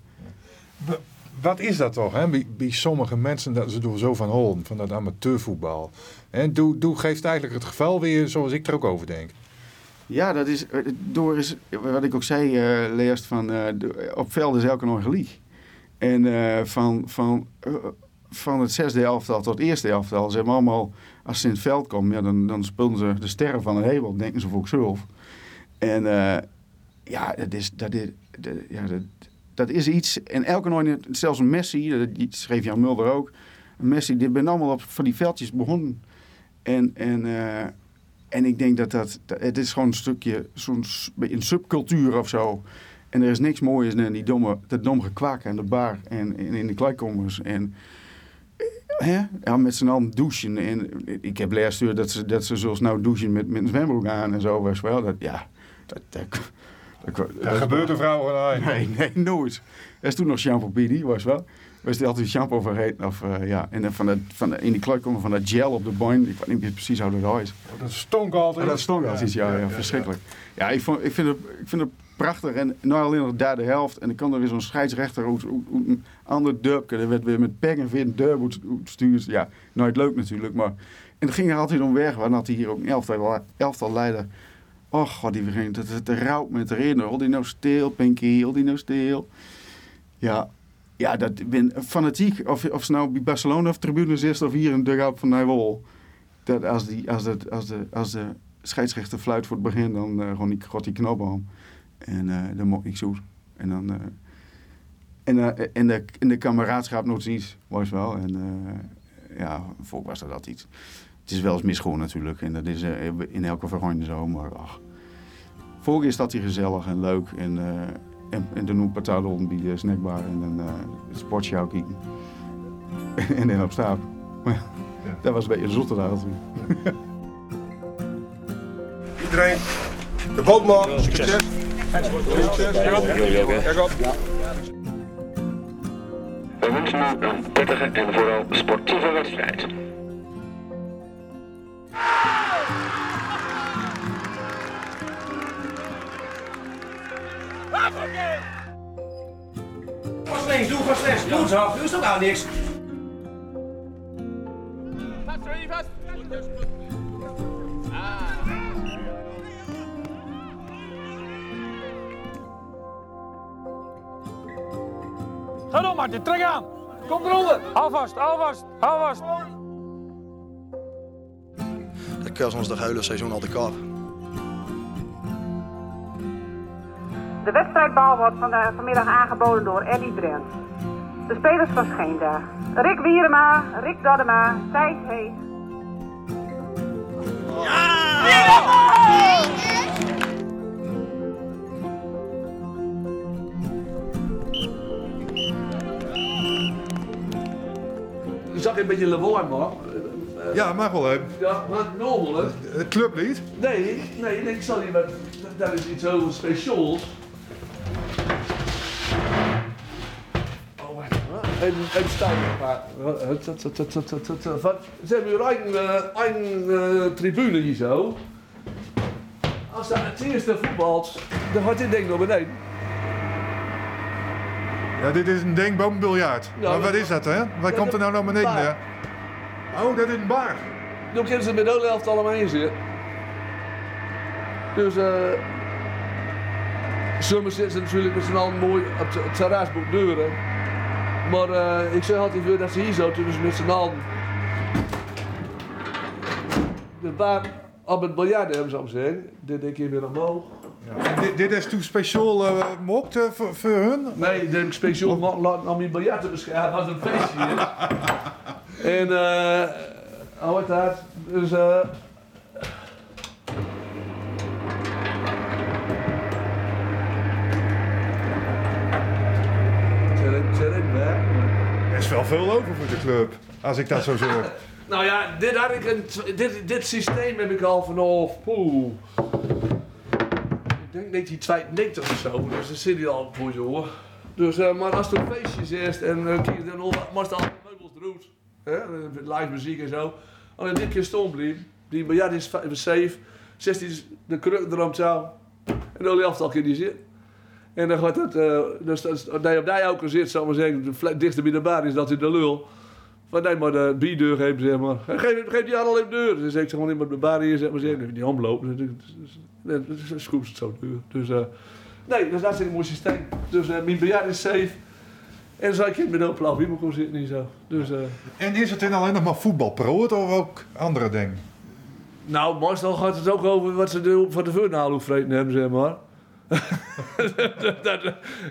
Wat is dat toch, hè? Bij, sommige mensen dat ze door zo van holen, van dat amateurvoetbal. En doe, doe geeft eigenlijk het geval weer zoals ik er ook over denk. Ja, dat is door is, wat ik ook zei, uh, Leerst, van uh, op veld is elke nog gelijk. En van, van van het zesde elftal tot het eerste elftal. Ze hebben allemaal, als ze in het veld komen, ja, dan, dan spelen ze de sterren van de hemel, denken ze voor zelf. En ja, dat is, dat, is, dat, ja dat, dat, is iets. En elke nooit, zelfs een Messi, dat schreef Jan Mulder ook. Messi, die ben allemaal op, van die veldjes begonnen. En, en, en ik denk dat dat, het is gewoon een stukje, zo'n een subcultuur of zo. En er is niks moois dan die domme, dat domme gekwak aan de bar en, en in de kleikommers. En hè? Ja, met z'n allen douchen. En ik heb leerstuur dat ze, dat ze zoals nou douchen met, met een zwembroek aan en zo. Was wel. Dat, ja, dat, dat, dat, dat, dat gebeurt een vrouw Nee, nee, nooit. Er is toen nog shampoo Pidi, was wel. We er altijd shampoo vergeten. Of, uh, ja. En van de, van de, in die kleikomer van dat gel op de boin. Ik weet niet precies hoe dat is. Dat stonk altijd. Ja, dat stonk altijd, ja, ja, ja, verschrikkelijk. Ja, ik, vond, ik, vind het, ik vind het prachtig. En nou alleen nog de derde helft. En dan kan er weer zo'n scheidsrechter uit, een ander dubke. Er werd weer met pek en veer een dub stuurt. Ja, nooit leuk natuurlijk. Maar, en het ging er altijd om weg. Want had hij hier ook een elftal, elftal leider. Och, wat die begint. Het, het, het rouwt met erin. Hol die nou stil, Pinky. Hol die nou stil. Ja, ja, dat ben fanatiek. Of, of ze nou bij Barcelona of tribunes is of hier in de dugout van Nijwol. Dat als, die, als, dat, als, de, als de scheidsrechter fluit voor het begin, dan uh, gewoon die, god die knop om. En uh, dan mocht ik zoet. En dan... Uh, en, uh, de, in de kameraadschap nog iets, was wel. En ja, volk was dat iets. Het is wel eens misgoed natuurlijk. En dat is in elke vergoning zo. Maar ach. Is dat hier gezellig en leuk. En, en, en dan een patadon bij de snackbar en een uh, sportshow kijken. [LAUGHS] en dan op stap. Maar ja, dat was een beetje een zotte dag natuurlijk. [LAUGHS] Iedereen, de bootman, succes. Succes. Kijk op. We wensen u een prettige en vooral sportieve wedstrijd. Links, doe vast rechts. Doe zo, doe toch nou niks. Vast, vast. Ga door Martin, trek aan. Kom eronder. Hou vast, hou vast, hou vast. De kun ons de hele seizoen al de kop. De wedstrijdbal wordt van de, vanmiddag aangeboden door Eddie Brent. De spelers van Scheenda. Rick Wierema, Rick Doddema, Thijs Hees. Je zag een beetje lawaai, man. Ja, mag wel hebben. Ja, maar normaal, hè? Het clublied? Nee, nee, ik zal niet, met, dat is iets heel speciaals. Wacht. Even, even staan. Ze hebben hier eigen, eigen uh, tribune hier zo. Als dat het eerste voetbalt, dan gaat dit ding naar beneden. Ja, dit is een denkboombiljart. Ja, maar wat is dat, hè? Wat komt er nou naar beneden? Hè? Oh, dat is een bar. Dan kunnen ze met de helft allemaal in zitten. Dus, eh. Uh, Sommigen zitten natuurlijk met z'n allen mooi op het terrasboek deuren. Maar uh, ik zeg altijd weer dat ze hier zo, dus met z'n allen. De baan op het biljart hebben, zou ik zeggen. Dit denk ik weer omhoog. Ja. Dit, dit, is toen speciaal uh, mokt uh, voor, voor hun? Nee, dit heb ik speciaal om je biljart te beschermen als een feestje. [LAUGHS] en eh, uh, hoe dat? Dus eh. Er is wel veel over voor de club, als ik dat zo zeg. [LAUGHS] nou ja, dit, had ik dit, dit systeem heb ik al vanaf. Poeh. Ik denk 1992 of zo, dus dat zit hij al voor je hoor. Dus, uh, maar als er feestjes is en uh, dan was het altijd meubels eruit. Live muziek en zo. Alleen dit keer stond bleef. Die miljard is safe. 16 de kruk erom zo. En de elftal keer die zit. En dan gaat het, uh, dus dat je op die ook zit, zal maar zeggen, de dichtste bij de bar is dat hij de lul. Van nee, maar de bierdeur geeft, zeg maar. Geef, geef die al in de deur. Dus ik zeg gewoon niet met de bar hier, zeg maar, zeggen, die omloop. Dan schroept het zo deur. Dus, uh, nee, dus dat is een mooi systeem. Dus uh, mijn bejaard is safe. En dan zou ik met een blauw wiebel komen zitten en zo. Dus, eh, En is het dan alleen nog maar voetbalproot of ook andere dingen? nou, meestal gaat het ook over wat ze de, van de Veurnaal vreten hebben, zeg maar. [LAUGHS] dat, dat,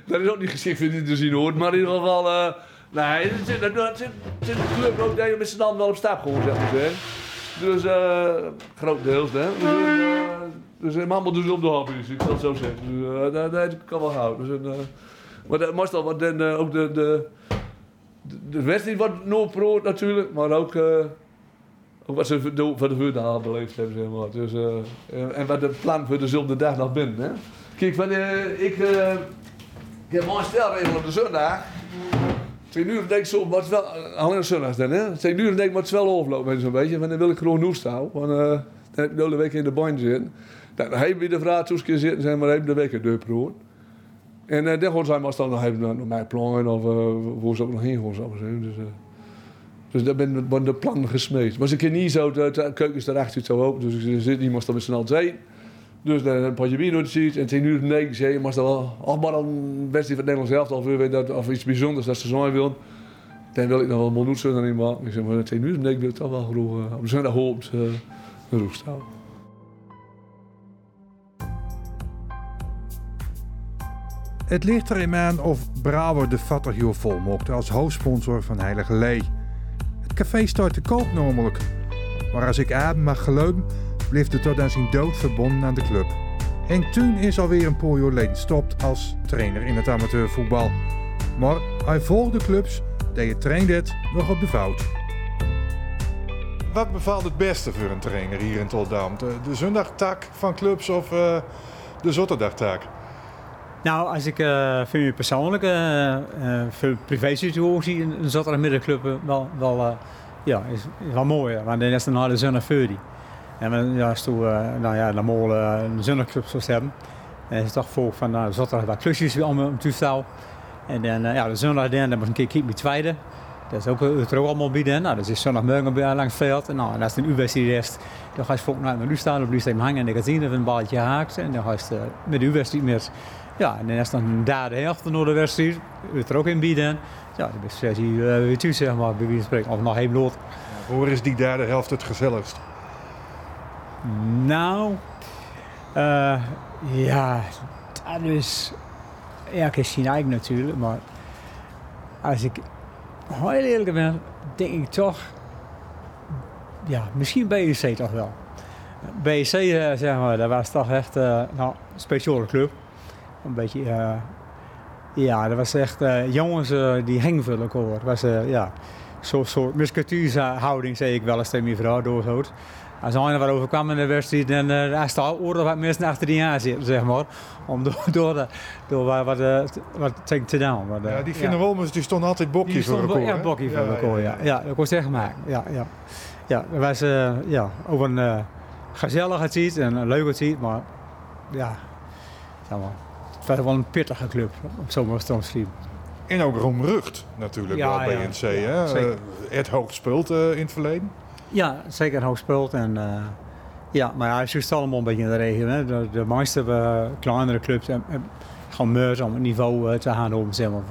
dat is ook niet geschikt voor te zien hoor. Maar in ieder geval, eh, nee, het zit, dat, dat zit, zit de ook dat je met z'n allen wel op stap gewoon, zeg maar. Zeg. Dus, eh grotendeels, hè. Dus, eh, dus uh, allemaal dus op de hobby, dus ik zal zo zeggen. Dus, eh, dat, dat kan wel houden. Dus, eh, maar dat wordt dan eh, ook de, de, de, wedstrijd wordt nooit pro natuurlijk, maar ook, eh, ook wat ze voor de, Veurnaal beleefd hebben, zeg maar. Dus, en- en wat de plan voor dezelfde dag nog binnen, hè. Kijk, eh, ik, eh, ik heb mooi stelregel op de zondag. Twee uur denk ik zo, maar wel, alleen op zondags dan, hè. Twee uur denk ik, maar het wel overlopen, zo'n beetje. Want dan wil ik gewoon noest houden. Want eh, dan heb ik de hele week in de band zitten. Dan heb je de vraag toeske zitten, zijn maar even de week een deur pro. En uh, dan gaan zij maar dan nog even naar, naar mijn plan of uh, waar ze ook nog heen gaan. Zo, dus, uh, dus daar ben ik de plan gesmeed. Maar ze kunnen niet zo, de, de keuken is daarachter zo open, dus er zit iemand dan met z'n allen. Dus dan een potje bier ziet en tien uur negen zei je, dan wel, een wedstrijd van het Nederlands zelf, of, weet dat, of iets bijzonders dat ze zo wil. Dan wil ik nog wel miljoen zo in maken. Ik zeg maar, tien uur wil ik toch wel genoeg uh, op zondag hoopt uh, rust houden. Het ligt er in aan of Bravo de Vatter hier vol mocht als hoofdsponsor van Heilige Lee. Het café staat te koop namelijk. Maar als ik adem mag geloven, bleef het tot aan zijn dood verbonden aan de club. Henk Thun is alweer een paar jaar geleden gestopt als trainer in het amateurvoetbal. Maar hij volgde clubs die je trainde nog op de fout. Wat bevalt het beste voor een trainer hier in Toldam? De, de zondagtak van clubs of uh, de zondagtak? Nou, als ik uh, vind je persoonlijk uh, uh, veel privé-situatie in een zaterdagmiddagclub wel, wel, ja, is, is wel mooi. Want dan is het een hele zondag voor die. En dan, ja, toen, nou ja, dan mogen een zondagclub zoals hebben. En het toch voor van nou, zaterdag wat klusjes om, te staan. En dan, ja, de zondag dan, dan moet een keer kijken met tweede. Dat is ook, het er ook allemaal bij. Nou, dat is zondagmorgen bij langs het veld. En, nou, en als het een U-wedstrijd is, dan ga je volk naar nu staan, op hem hangen en dan gaat zien of een balletje haakt. En dan ga je met de U-wedstrijd ja, en dan is dan een derde helft door de wedstrijd. Het er ook in bieden. Ja, de beste versie uh, weer toe, zeg maar, bij wie we spreken. Of nog bloot. Ja, waar is die derde helft het gezelligst? Nou, uh, ja, dat is... Ja, ik is eigen natuurlijk, maar als ik heel eerlijk ben, denk ik toch... Ja, misschien BEC toch wel. BEC, uh, zeg maar, dat was toch echt uh, nou, een speciale club een beetje, ja, dat was echt jongens die voor elkaar. Het was ja, zo'n soort musketuurshouding, zei ik wel eens tegen mijn vrouw doorhoud. Als er wat overkwam in de wedstrijd, dan uh, sta oren wat mensen achter die aan zitten, zeg maar. Om door, [LAUGHS] door, de, door wat, wat, wat te, te doen. Maar, ja, die vinden ja. Wolmers, die stonden altijd bokjes voor elkaar. Ja, bokje voor elkaar, ja. Ja, dat kon echt maken. Ja, ja. ja, dat was ja, ook een gezellige tijd en een leuke tijd, maar ja, zeg maar het was wel een pittige club, om zo maar te omschrijven. En ook roemrucht natuurlijk ja, bij NC. Ja, hè? Uh, Ed Hoog speelt uh, in het verleden. Ja, zeker Hoog speelt. En, uh, ja, maar hij zoekt allemaal een beetje in de regio. Hè? De, de meeste kleinere clubs en, meer om het niveau te gaan om. Zeg maar.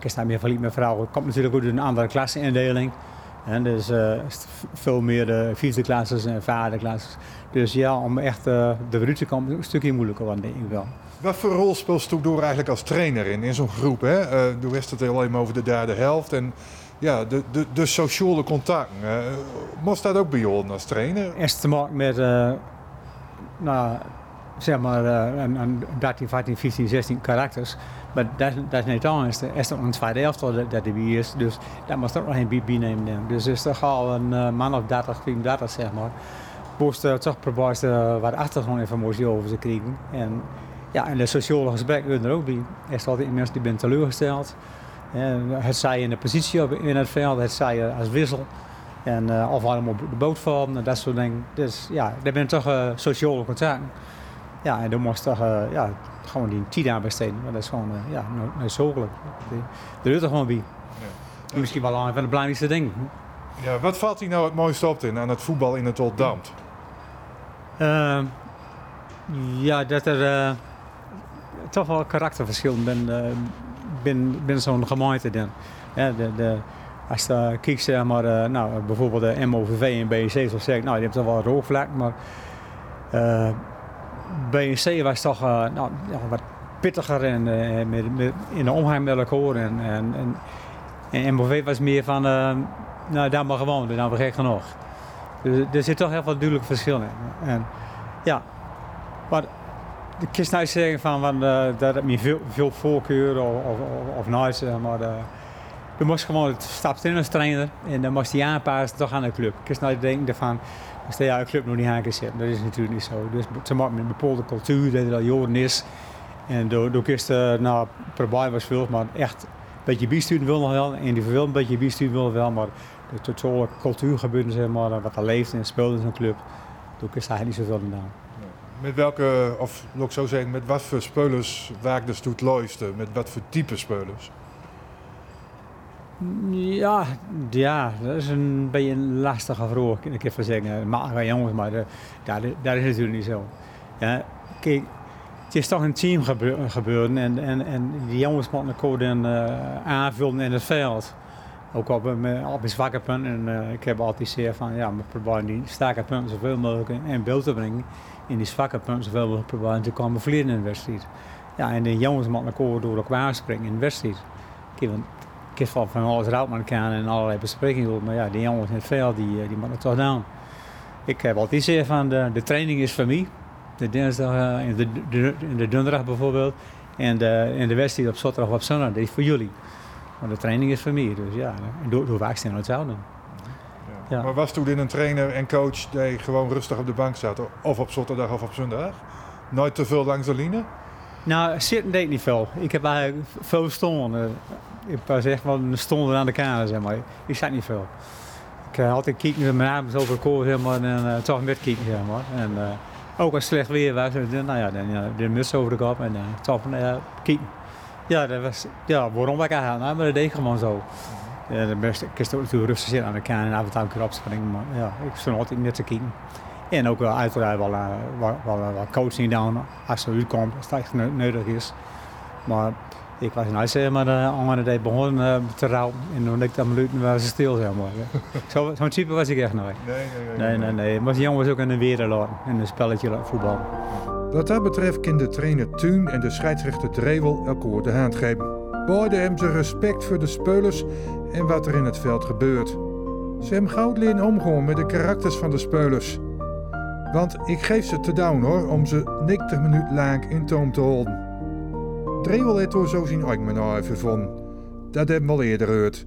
Ik sta meer verliefd met vrouwen. Het komt natuurlijk ook een andere klasseindeling. En dus veel meer de vierde klasses en vijfde klasses. Dus ja, om echt de route te komen is een stukje moeilijker, denk ik wel. Wat voor rol speelt Stoekdoor eigenlijk als trainer in, in zo'n groep? Hè? Uh, toen wist het alleen maar over de derde helft. En ja, de, de, de sociale contacten. Uh, moest dat ook bij jou als trainer? Eerst te maken met, uh, nou, zeg maar, een, een 13, 14, 15, 16 karakters. Maar dat, is niet anders. Er is een tweede helft dat dat erbij is. Dus dat moest ook nog geen bij nemen. Dus is toch al een man of 30, 34, zeg maar. Moest toch proberen wat achtergrondinformatie over te krijgen. En, ja, en de sociale gesprek wordt er ook bij. Er is altijd mensen die zijn teleurgesteld. Het zij in de positie op, in het veld, het zij als wissel. En, uh, of allemaal op de boot vallen en dat soort dingen. Dus ja, daar ben toch uh, sociale contacten. Ja, en dan moest toch uh, ja, gewoon die tijd aan besteden. Maar dat is gewoon uh, ja, noodzakelijk. Er doet er gewoon bij. Ja. Misschien wel een van de belangrijkste dingen. Ja, wat valt hier nou het mooiste op in aan het voetbal in het Oldambt? Uh, ja, dat er toch wel karakterverschillen ben, uh, binnen, binnen zo'n gemeente. Dan. Ja, de, de, als je kijkt, zeg maar, uh, nou, bijvoorbeeld de MOVV en BNC, zo zeg ik, nou, die hebben toch wel rookvlak, maar uh, BNC was toch uh, nou, ja, wat pittiger en, met, met, in de omgang met elkaar. En, en, en, en MOV was meer van, nou, daar maar gewoon, dan we gek genoeg. Dus er zit toch heel veel duidelijk verschil in. En, ja, maar de kist nou zeggen van, van uh, dat het me veel, veel voorkeur of, of, of nice, maar je moest gewoon stapt in als trainer en dan moest hij aanpassen toch aan de club. Kist nou denken van, als de jouw club nog niet aan kan zitten, dat is natuurlijk niet zo. Dus te maken met een bepaalde cultuur dat er al jaren is. En door, door kist, uh, nou, proberen was veel, maar echt een beetje bijsturen wil nog wel. En die een beetje bijsturen wil wel, maar de totale cultuur zeg maar, wat er leeft en speelt in zo'n club, doe ik eigenlijk niet zoveel gedaan. Met welke, of ik zo zeggen, met wat voor spelers waakt de het looiste? Met wat voor type spelers? Ja, ja, dat is een beetje een lastige vraag. Ik even zeggen, maar jongens, maar dat, dat, dat is natuurlijk niet zo. Ja, kijk, het is toch een team gebeurd en, en, en die jongens moeten elkaar dan uh, aanvullen in het veld. Ook op, mijn, mijn zwakke punten. En uh, ik heb altijd zeer van, ja, we proberen die sterke punten zoveel mogelijk in beeld te brengen. In die zwakke punten mogelijk proberen te camoufleren in de wedstrijd. Ja, en de jongens moeten elkaar door elkaar springen in de wedstrijd. Ik heb van, alles eruit met elkaar en allerlei besprekingen maar ja, die jongens in het veld, die, die moeten toch doen. Ik heb altijd zeer van, de, de training is voor mij. De dinsdag, uh, in, de, de, de donderdag bijvoorbeeld. En de, in de wedstrijd op zaterdag of op zondag, dat is voor jullie. Maar de training is voor mij, dus ja, en door, door waakstenen hetzelfde. Ja. Maar was toen in een trainer en coach die gewoon rustig op de bank zat, of op zaterdag of op zondag? Nooit te veel langs de line? Nou, zitten deed niet veel. Ik heb eigenlijk veel stonden. Ik pas echt wel een stonden aan de kamer, zeg maar. Ik zat niet veel. Ik uh, altijd kijken met mijn armen over de koor, zeg maar, en uh, toch met kijken, zeg maar. En uh, ook als het slecht weer was, nou ja, dan ja, de muts over de kop en toch uh, kijken. Ja, dat was, ja, waarom ik eigenlijk nou, maar dat deed ik gewoon zo. Ja, de beste, ik kan natuurlijk rustig zitten aan de kant en af en toe een keer opspringen, maar ja, ik stond altijd net te kijken. En ook wel uiteraard wel, uh, wel, wel, wel coaching dan als er uitkomt, als het echt nodig is. Maar ik was nou zeg maar de andere day begonnen uh, te rouwen en toen ik dat minuten waren ze stil zeg [LAUGHS] maar. Zo'n zo type was ik echt nooit. Nee, nee, nee. nee, nee, nee. Maar die jongens ook in de wereld laten, in een spelletje voetbal. Wat dat betreft kan de trainer Tuun en de scheidsrechter Drevel elkaar de hand geven. Beide hebben ze respect voor de spelers en wat er in het veld gebeurt. Ze hebben goud leren omgaan met de karakters van de spelers. Want ik geef ze te down hoor, om ze 90 minuten lang in toom te houden. Drevel heeft er zo zien ook maar even van. Dat hebben we al eerder gehoord.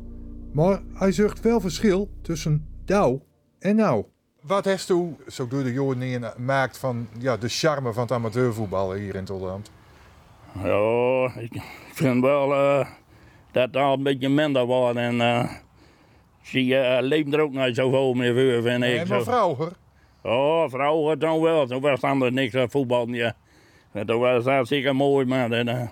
Maar hij zucht wel verschil tussen douw en nou. Wat heeft u, zo door de jaren maakt van ja, de charme van het amateurvoetbal hier in Tolland? Ja, ik vind wel uh, dat het al een beetje minder wordt. En uh, zie je, uh, leeft er ook niet zoveel meer voor, vind nee, ik. maar vroeger? Oh, vroeger dan wel. Toen was er niks aan voetbal. Ja. Toen was dat zeker mooi, maar en,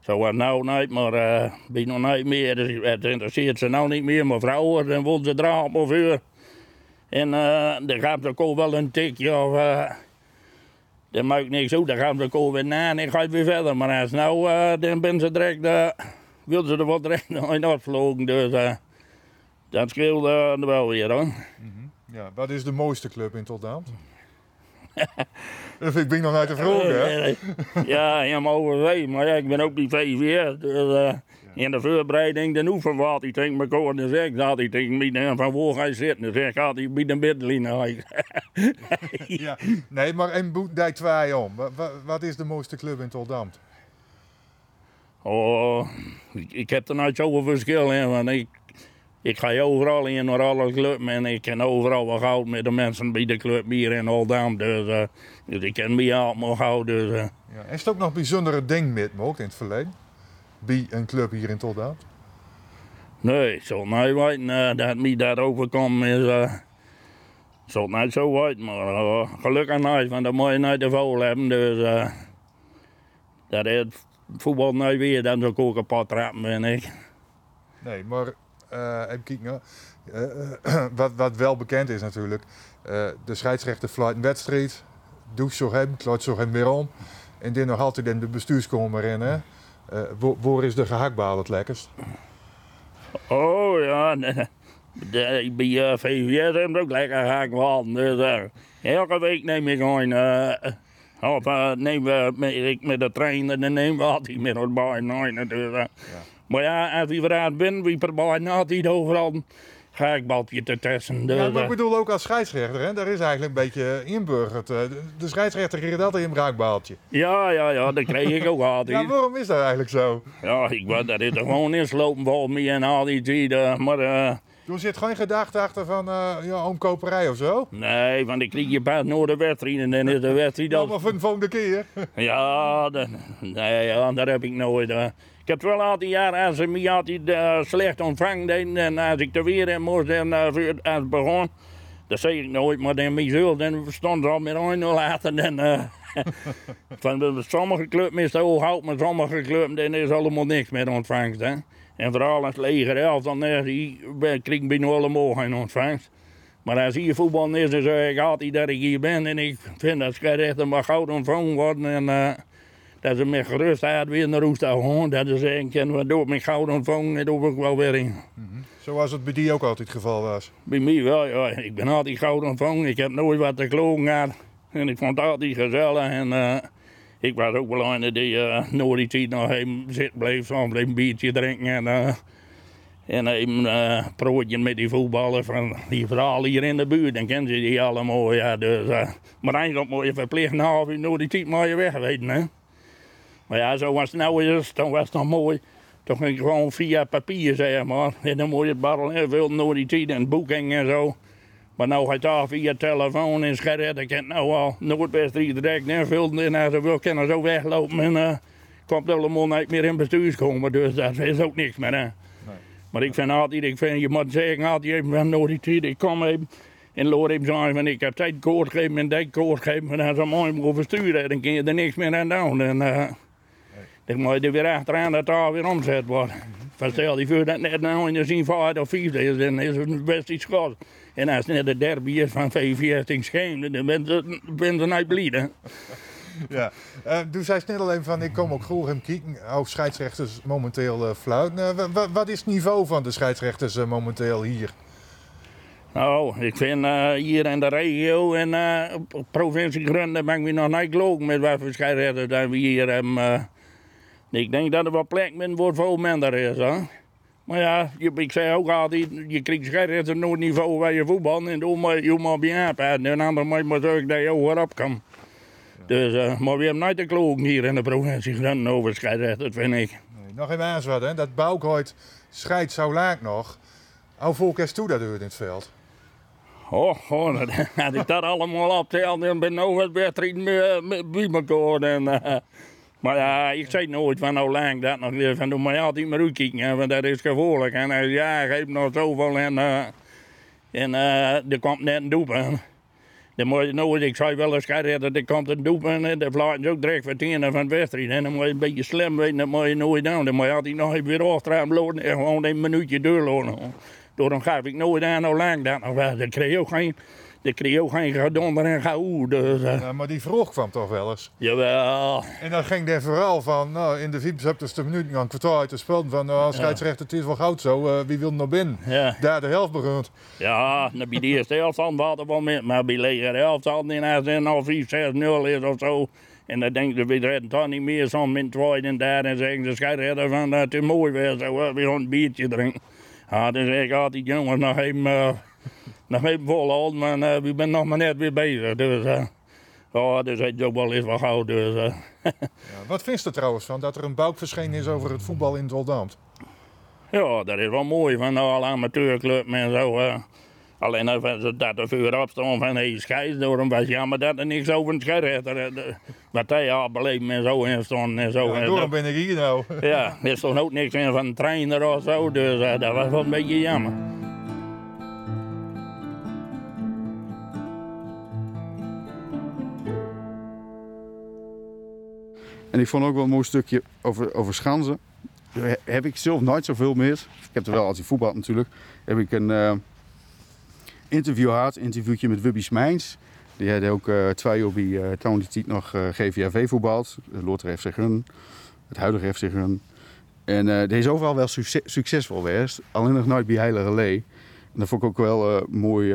zo was nou niet, maar uh, ben nog niet meer. Dus het interesseert ze nou niet meer. Maar vrouwen, dan ze dragen of uur. En uh, dan gaat de kool wel een tikje of... Dat maakt niks uit, dan gaan ze kool weer na en dan ga weer verder. Maar als nou, uh, dan ben ze direct... Uh, wilden ze er wat direct [LAUGHS] in afvlogen. Dus uh, dat scheelt uh, wel weer hoor. Mm -hmm. Ja, wat is de mooiste club in [LAUGHS] dat vind ik nog uit de vroeg, hè? ja, helemaal overweg. Maar ja, ik ben ook die VVR. Dus, in de voorbereiding de oefenwaard. Ik denk me gewoon, dan zeg dat. Ik denk me van waar ga je zitten? Dan zeg ik altijd bij de [LAUGHS] ja, nee, maar en Boetdijk 2 om. Wat, wat is de mooiste club in Toldamt? Oh, ik, heb er nooit zoveel verschil in. Want ik, ik ga overal in naar alle clubs en ik ken overal wat goud met de mensen bij de club hier in Oldam. Dus, uh, dus ik ken me allemaal goud. Dus, uh. ja, is het ook nog bijzondere ding met me ook in het verleden? Bij een club hier in Toldaat? Nee, ik zal niet weten uh, dat mij dat overkomt. Is, uh, zal niet zo weten, maar uh, gelukkig niet, want dan moet je niet te veel hebben. Dus dat is voetbal niet weer, dan zou ik ook kapot trappen, ben ik. Nee, maar even kijken. [CLEARS THROAT] Wat, wat wel bekend is natuurlijk, de scheidsrechter fluit een wedstrijd, doet zo hem, klaart zo hem weer om. En dan nog altijd in de bestuurskamer in. Hè? Uh, waar, waar is de gehaktbal het lekkerst? Oh ja, de, bij uh, VVS hebben ook lekker gehaktbal. Dus uh, elke week neem ik gewoon... Uh, of neem ik met de trein en dan nemen we altijd met ons bij. Dus, ja. Maar ja, als we eruit binnen, we proberen altijd overal balpje te testen. ja, maar ik bedoel ook als scheidsrechter, hè? daar is eigenlijk een beetje inburgerd. De scheidsrechter kreeg altijd een raakbaaltje. Ja, ja, ja, dat kreeg ik ook altijd. [LAUGHS] ja, waarom is dat eigenlijk zo? Ja, ik wou dat het er gewoon inslopen volgens mij en al die tijden, maar... Uh, er zit geen gedachte achter van uh, ja, omkoperij of zo? Nee, want ik kreeg je pas door de wedstrijd en dan is de wedstrijd... Ja, maar voor de volgende keer? ja, dat, nee, ja, dat heb ik nooit... Uh, ik heb wel altijd jaren als ze me altijd uh, slecht ontvangen en als ik er weer moest en uh, als het begon, dat zei ik nooit, maar dan mezelf, dan stond ze al met 1-0 later. Dan, uh, [LAUGHS] van sommige clubs is het hoog maar sommige clubs dan is allemaal niks met ontvangst. Hè? En vooral als leger elf, dan krijg ik bijna allemaal geen ontvangst. Maar als hier voetbal is, dan zeg ik altijd dat ik hier ben en ik vind dat ze echt maar goud ontvangen worden. En, dat ze met gerustheid weer naar Roest gaan. Dat ze zeggen, kunnen we door met goud ontvangen, dat hoef ik wel weer in. Mm -hmm. Zoals het bij die ook altijd het geval was? Bij mij wel, ja. Ik ben altijd goud ontvangen. Ik heb nooit wat te klogen gehad. En ik vond het altijd gezellig. En uh, ik was ook wel een die uh, nooit die tijd nog even zitten bleef. Bleef een biertje drinken. En, uh, en even uh, prootje met die voetballers van die verhalen hier in de buurt. Dan kennen ze die allemaal. Ja, dus, maar eigenlijk moet je verplicht een half uur nooit die tijd maar je weg weten. Hè? Maar ja, zoals het nou is, dan was het nog mooi. Toch ging ik gewoon via papier, zeg maar. En dan moet je barrel veel door die tijd en boeking en zo. Maar nou gaat al via telefoon en scherm. Ik heb nou al Noordwest direct invullen. En als wil, kunnen zo weglopen. En uh, komt helemaal niet meer in bestuurs komen. Dus dat is ook niks meer. Hè. Nee. Maar ik vind altijd, ik vind, je moet zeggen altijd even van door die tijd. Ik kom even en Loor even zeggen van ik heb tijd koord gegeven en dat koord gegeven. En als mooi moet versturen, dan kun je er niks meer aan doen. En, uh, dan moet je er weer achteraan dat daar weer omzet wordt. Van stel die voor dat net nou in de zin vijfde of vijfde is, dan is het best iets. En als het net de derby is van VVS in Scheemde, dan ben ze, ben ze niet blij. [LAUGHS] Ja, uh, toen zei net alleen van ik kom ook graag hem kijken. Oh, scheidsrechters momenteel uh, fluiten. Uh, wat is het niveau van de scheidsrechters momenteel hier? Nou, ik vind uh, hier in de regio en uh, provincie Groningen ben ik nog niet gelogen met wat voor scheidsrechters dat we hier hebben. Ik denk dat er wat plek min voor veel minder is. Hè? Maar ja, ik zei ook altijd, je krijgt scheidsrechter nooit niveau waar je voetbal en dan moet je maar bij aanpassen. En ander moet je maar zorgen dat je hoger op kan. Dus, uh, maar we hebben nooit de kloken hier in de provincie Groningen over scheidsrechters, vind ik. Nee, nog even aanzwaarden, hè? dat Boukhoit scheidt zo laag nog. Hoe volk is toe dat in het veld? Oh, oh had [LAUGHS] ik dat allemaal opteld, dan ben ik nog wat beter bij elkaar. En, uh, maar ja, ik zei nooit van nou lang dat nog weer van doe maar altijd maar uitkijken, want dat is gevaarlijk. En hij ja, geef nog zoveel en, uh, en uh, er komt net een doelpunt. Dan moet je nooit, ik zei wel eens dat er komt een doelpunt en de fluiten ook direct vertenen van de wedstrijd. En dan moet je een beetje slim weten, dat moet je nooit doen. Dan moet je altijd nog even weer achteraan lopen en gewoon een minuutje doorlopen. Daarom gaf ik nooit aan hoe lang dat nog. Dat kreeg ook geen, dat kreeg ook geen gedonder en gehoe. Dus, uh. ja, maar die vroeg kwam toch wel eens? Jawel. En dan ging er vooral van, nou, in de 75ste minuut, een kwartaal uit te spelen, van, nou, scheidsrechter, het is wel goud zo, uh, wie wil er nog binnen? Ja. Daar de helft begint. Ja, dan bij de eerste helft hadden we wel met, maar bij de leger helft hadden in als half 5-6-0 is of zo. En dan denken ze, we redden toch niet meer zo'n min 2 en daar. En zeggen ze, scheidsrechter van, dat het is mooi weer, zo, we gaan een biertje drinken. Ja, dan zeg ik altijd, jongens, nog even, uh, nog even volhouden, maar uh, we zijn nog maar net weer bezig. Dus, uh, oh, dus het ook wel eens wat gauw. Dus, [LAUGHS] ja, wat vindt u trouwens van dat er een bouk verschenen is over het voetbal in Doldamt? Ja, dat is wel mooi van alle amateurclub en zo. Alleen als dat er voor opstaan van hey, scheids door hem was jammer dat er niks over het scheidsrechter. Wat hij al beleefd en zo en stond en zo. Ja, daarom ben ik hier nou. Ja, er stond ook niks in van een trainer of zo, dus uh, dat was wel een beetje jammer. En ik vond ook wel een mooi stukje over, over Schanzen. Daar heb ik zelf nooit zoveel meer. Ik heb er wel als hij voetbal natuurlijk. Heb ik een uh, interview gehad, interviewtje met Wubby Smijns. Die had ook uh, twee jaar bij uh, tijd nog uh, GVAV voetbald. Lothar FC Gun. het huidige FC Gun. En uh, die is overal wel succes, succesvol geweest, alleen nog nooit bij Heilige Lee. En dat vond ik ook wel een mooi,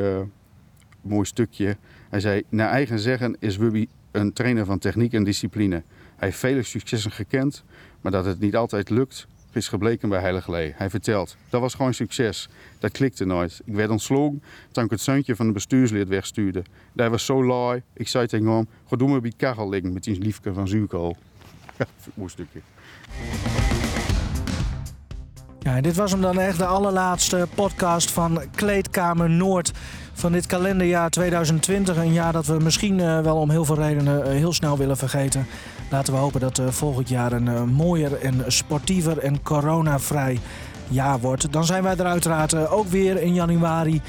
mooi stukje. Hij zei, naar eigen zeggen is Wubby een trainer van techniek en discipline. Hij heeft vele successen gekend, maar dat het niet altijd lukt, is gebleken bij Heilige Lee. Hij vertelt, dat was gewoon succes. Dat klikte nooit. Ik werd ontslogen toen ik het zoontje van de bestuurslid wegstuurde. Daar was zo laai. Ik zei tegen hem, ga doe maar bij kachel met die liefke van zuurkool. [LAUGHS] Ja, mooi stukje. Ja, dit was hem dan echt de allerlaatste podcast van Kleedkamer Noord van dit kalenderjaar 2020. Een jaar dat we misschien uh, wel om heel veel redenen uh, heel snel willen vergeten. Laten we hopen dat uh, volgend jaar een mooier en sportiever en coronavrij jaar wordt. Dan zijn wij er uiteraard ook weer in januari.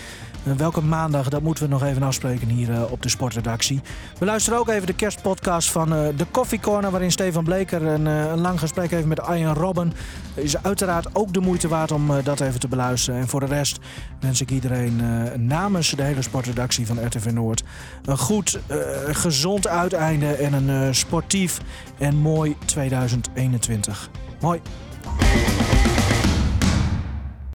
Eh, welke maandag, dat moeten we nog even afspreken hier eh, op de sportredactie. We luisteren ook even de kerstpodcast van uh, de Coffee Corner... waarin Stefan Bleker een, een lang gesprek heeft met Arjen Robben. Is uiteraard ook de moeite waard om dat even te beluisteren. En voor de rest wens ik iedereen namens de hele sportredactie van RTV Noord... een goed, gezond uiteinde en een sportief en mooi 2021. Mooi.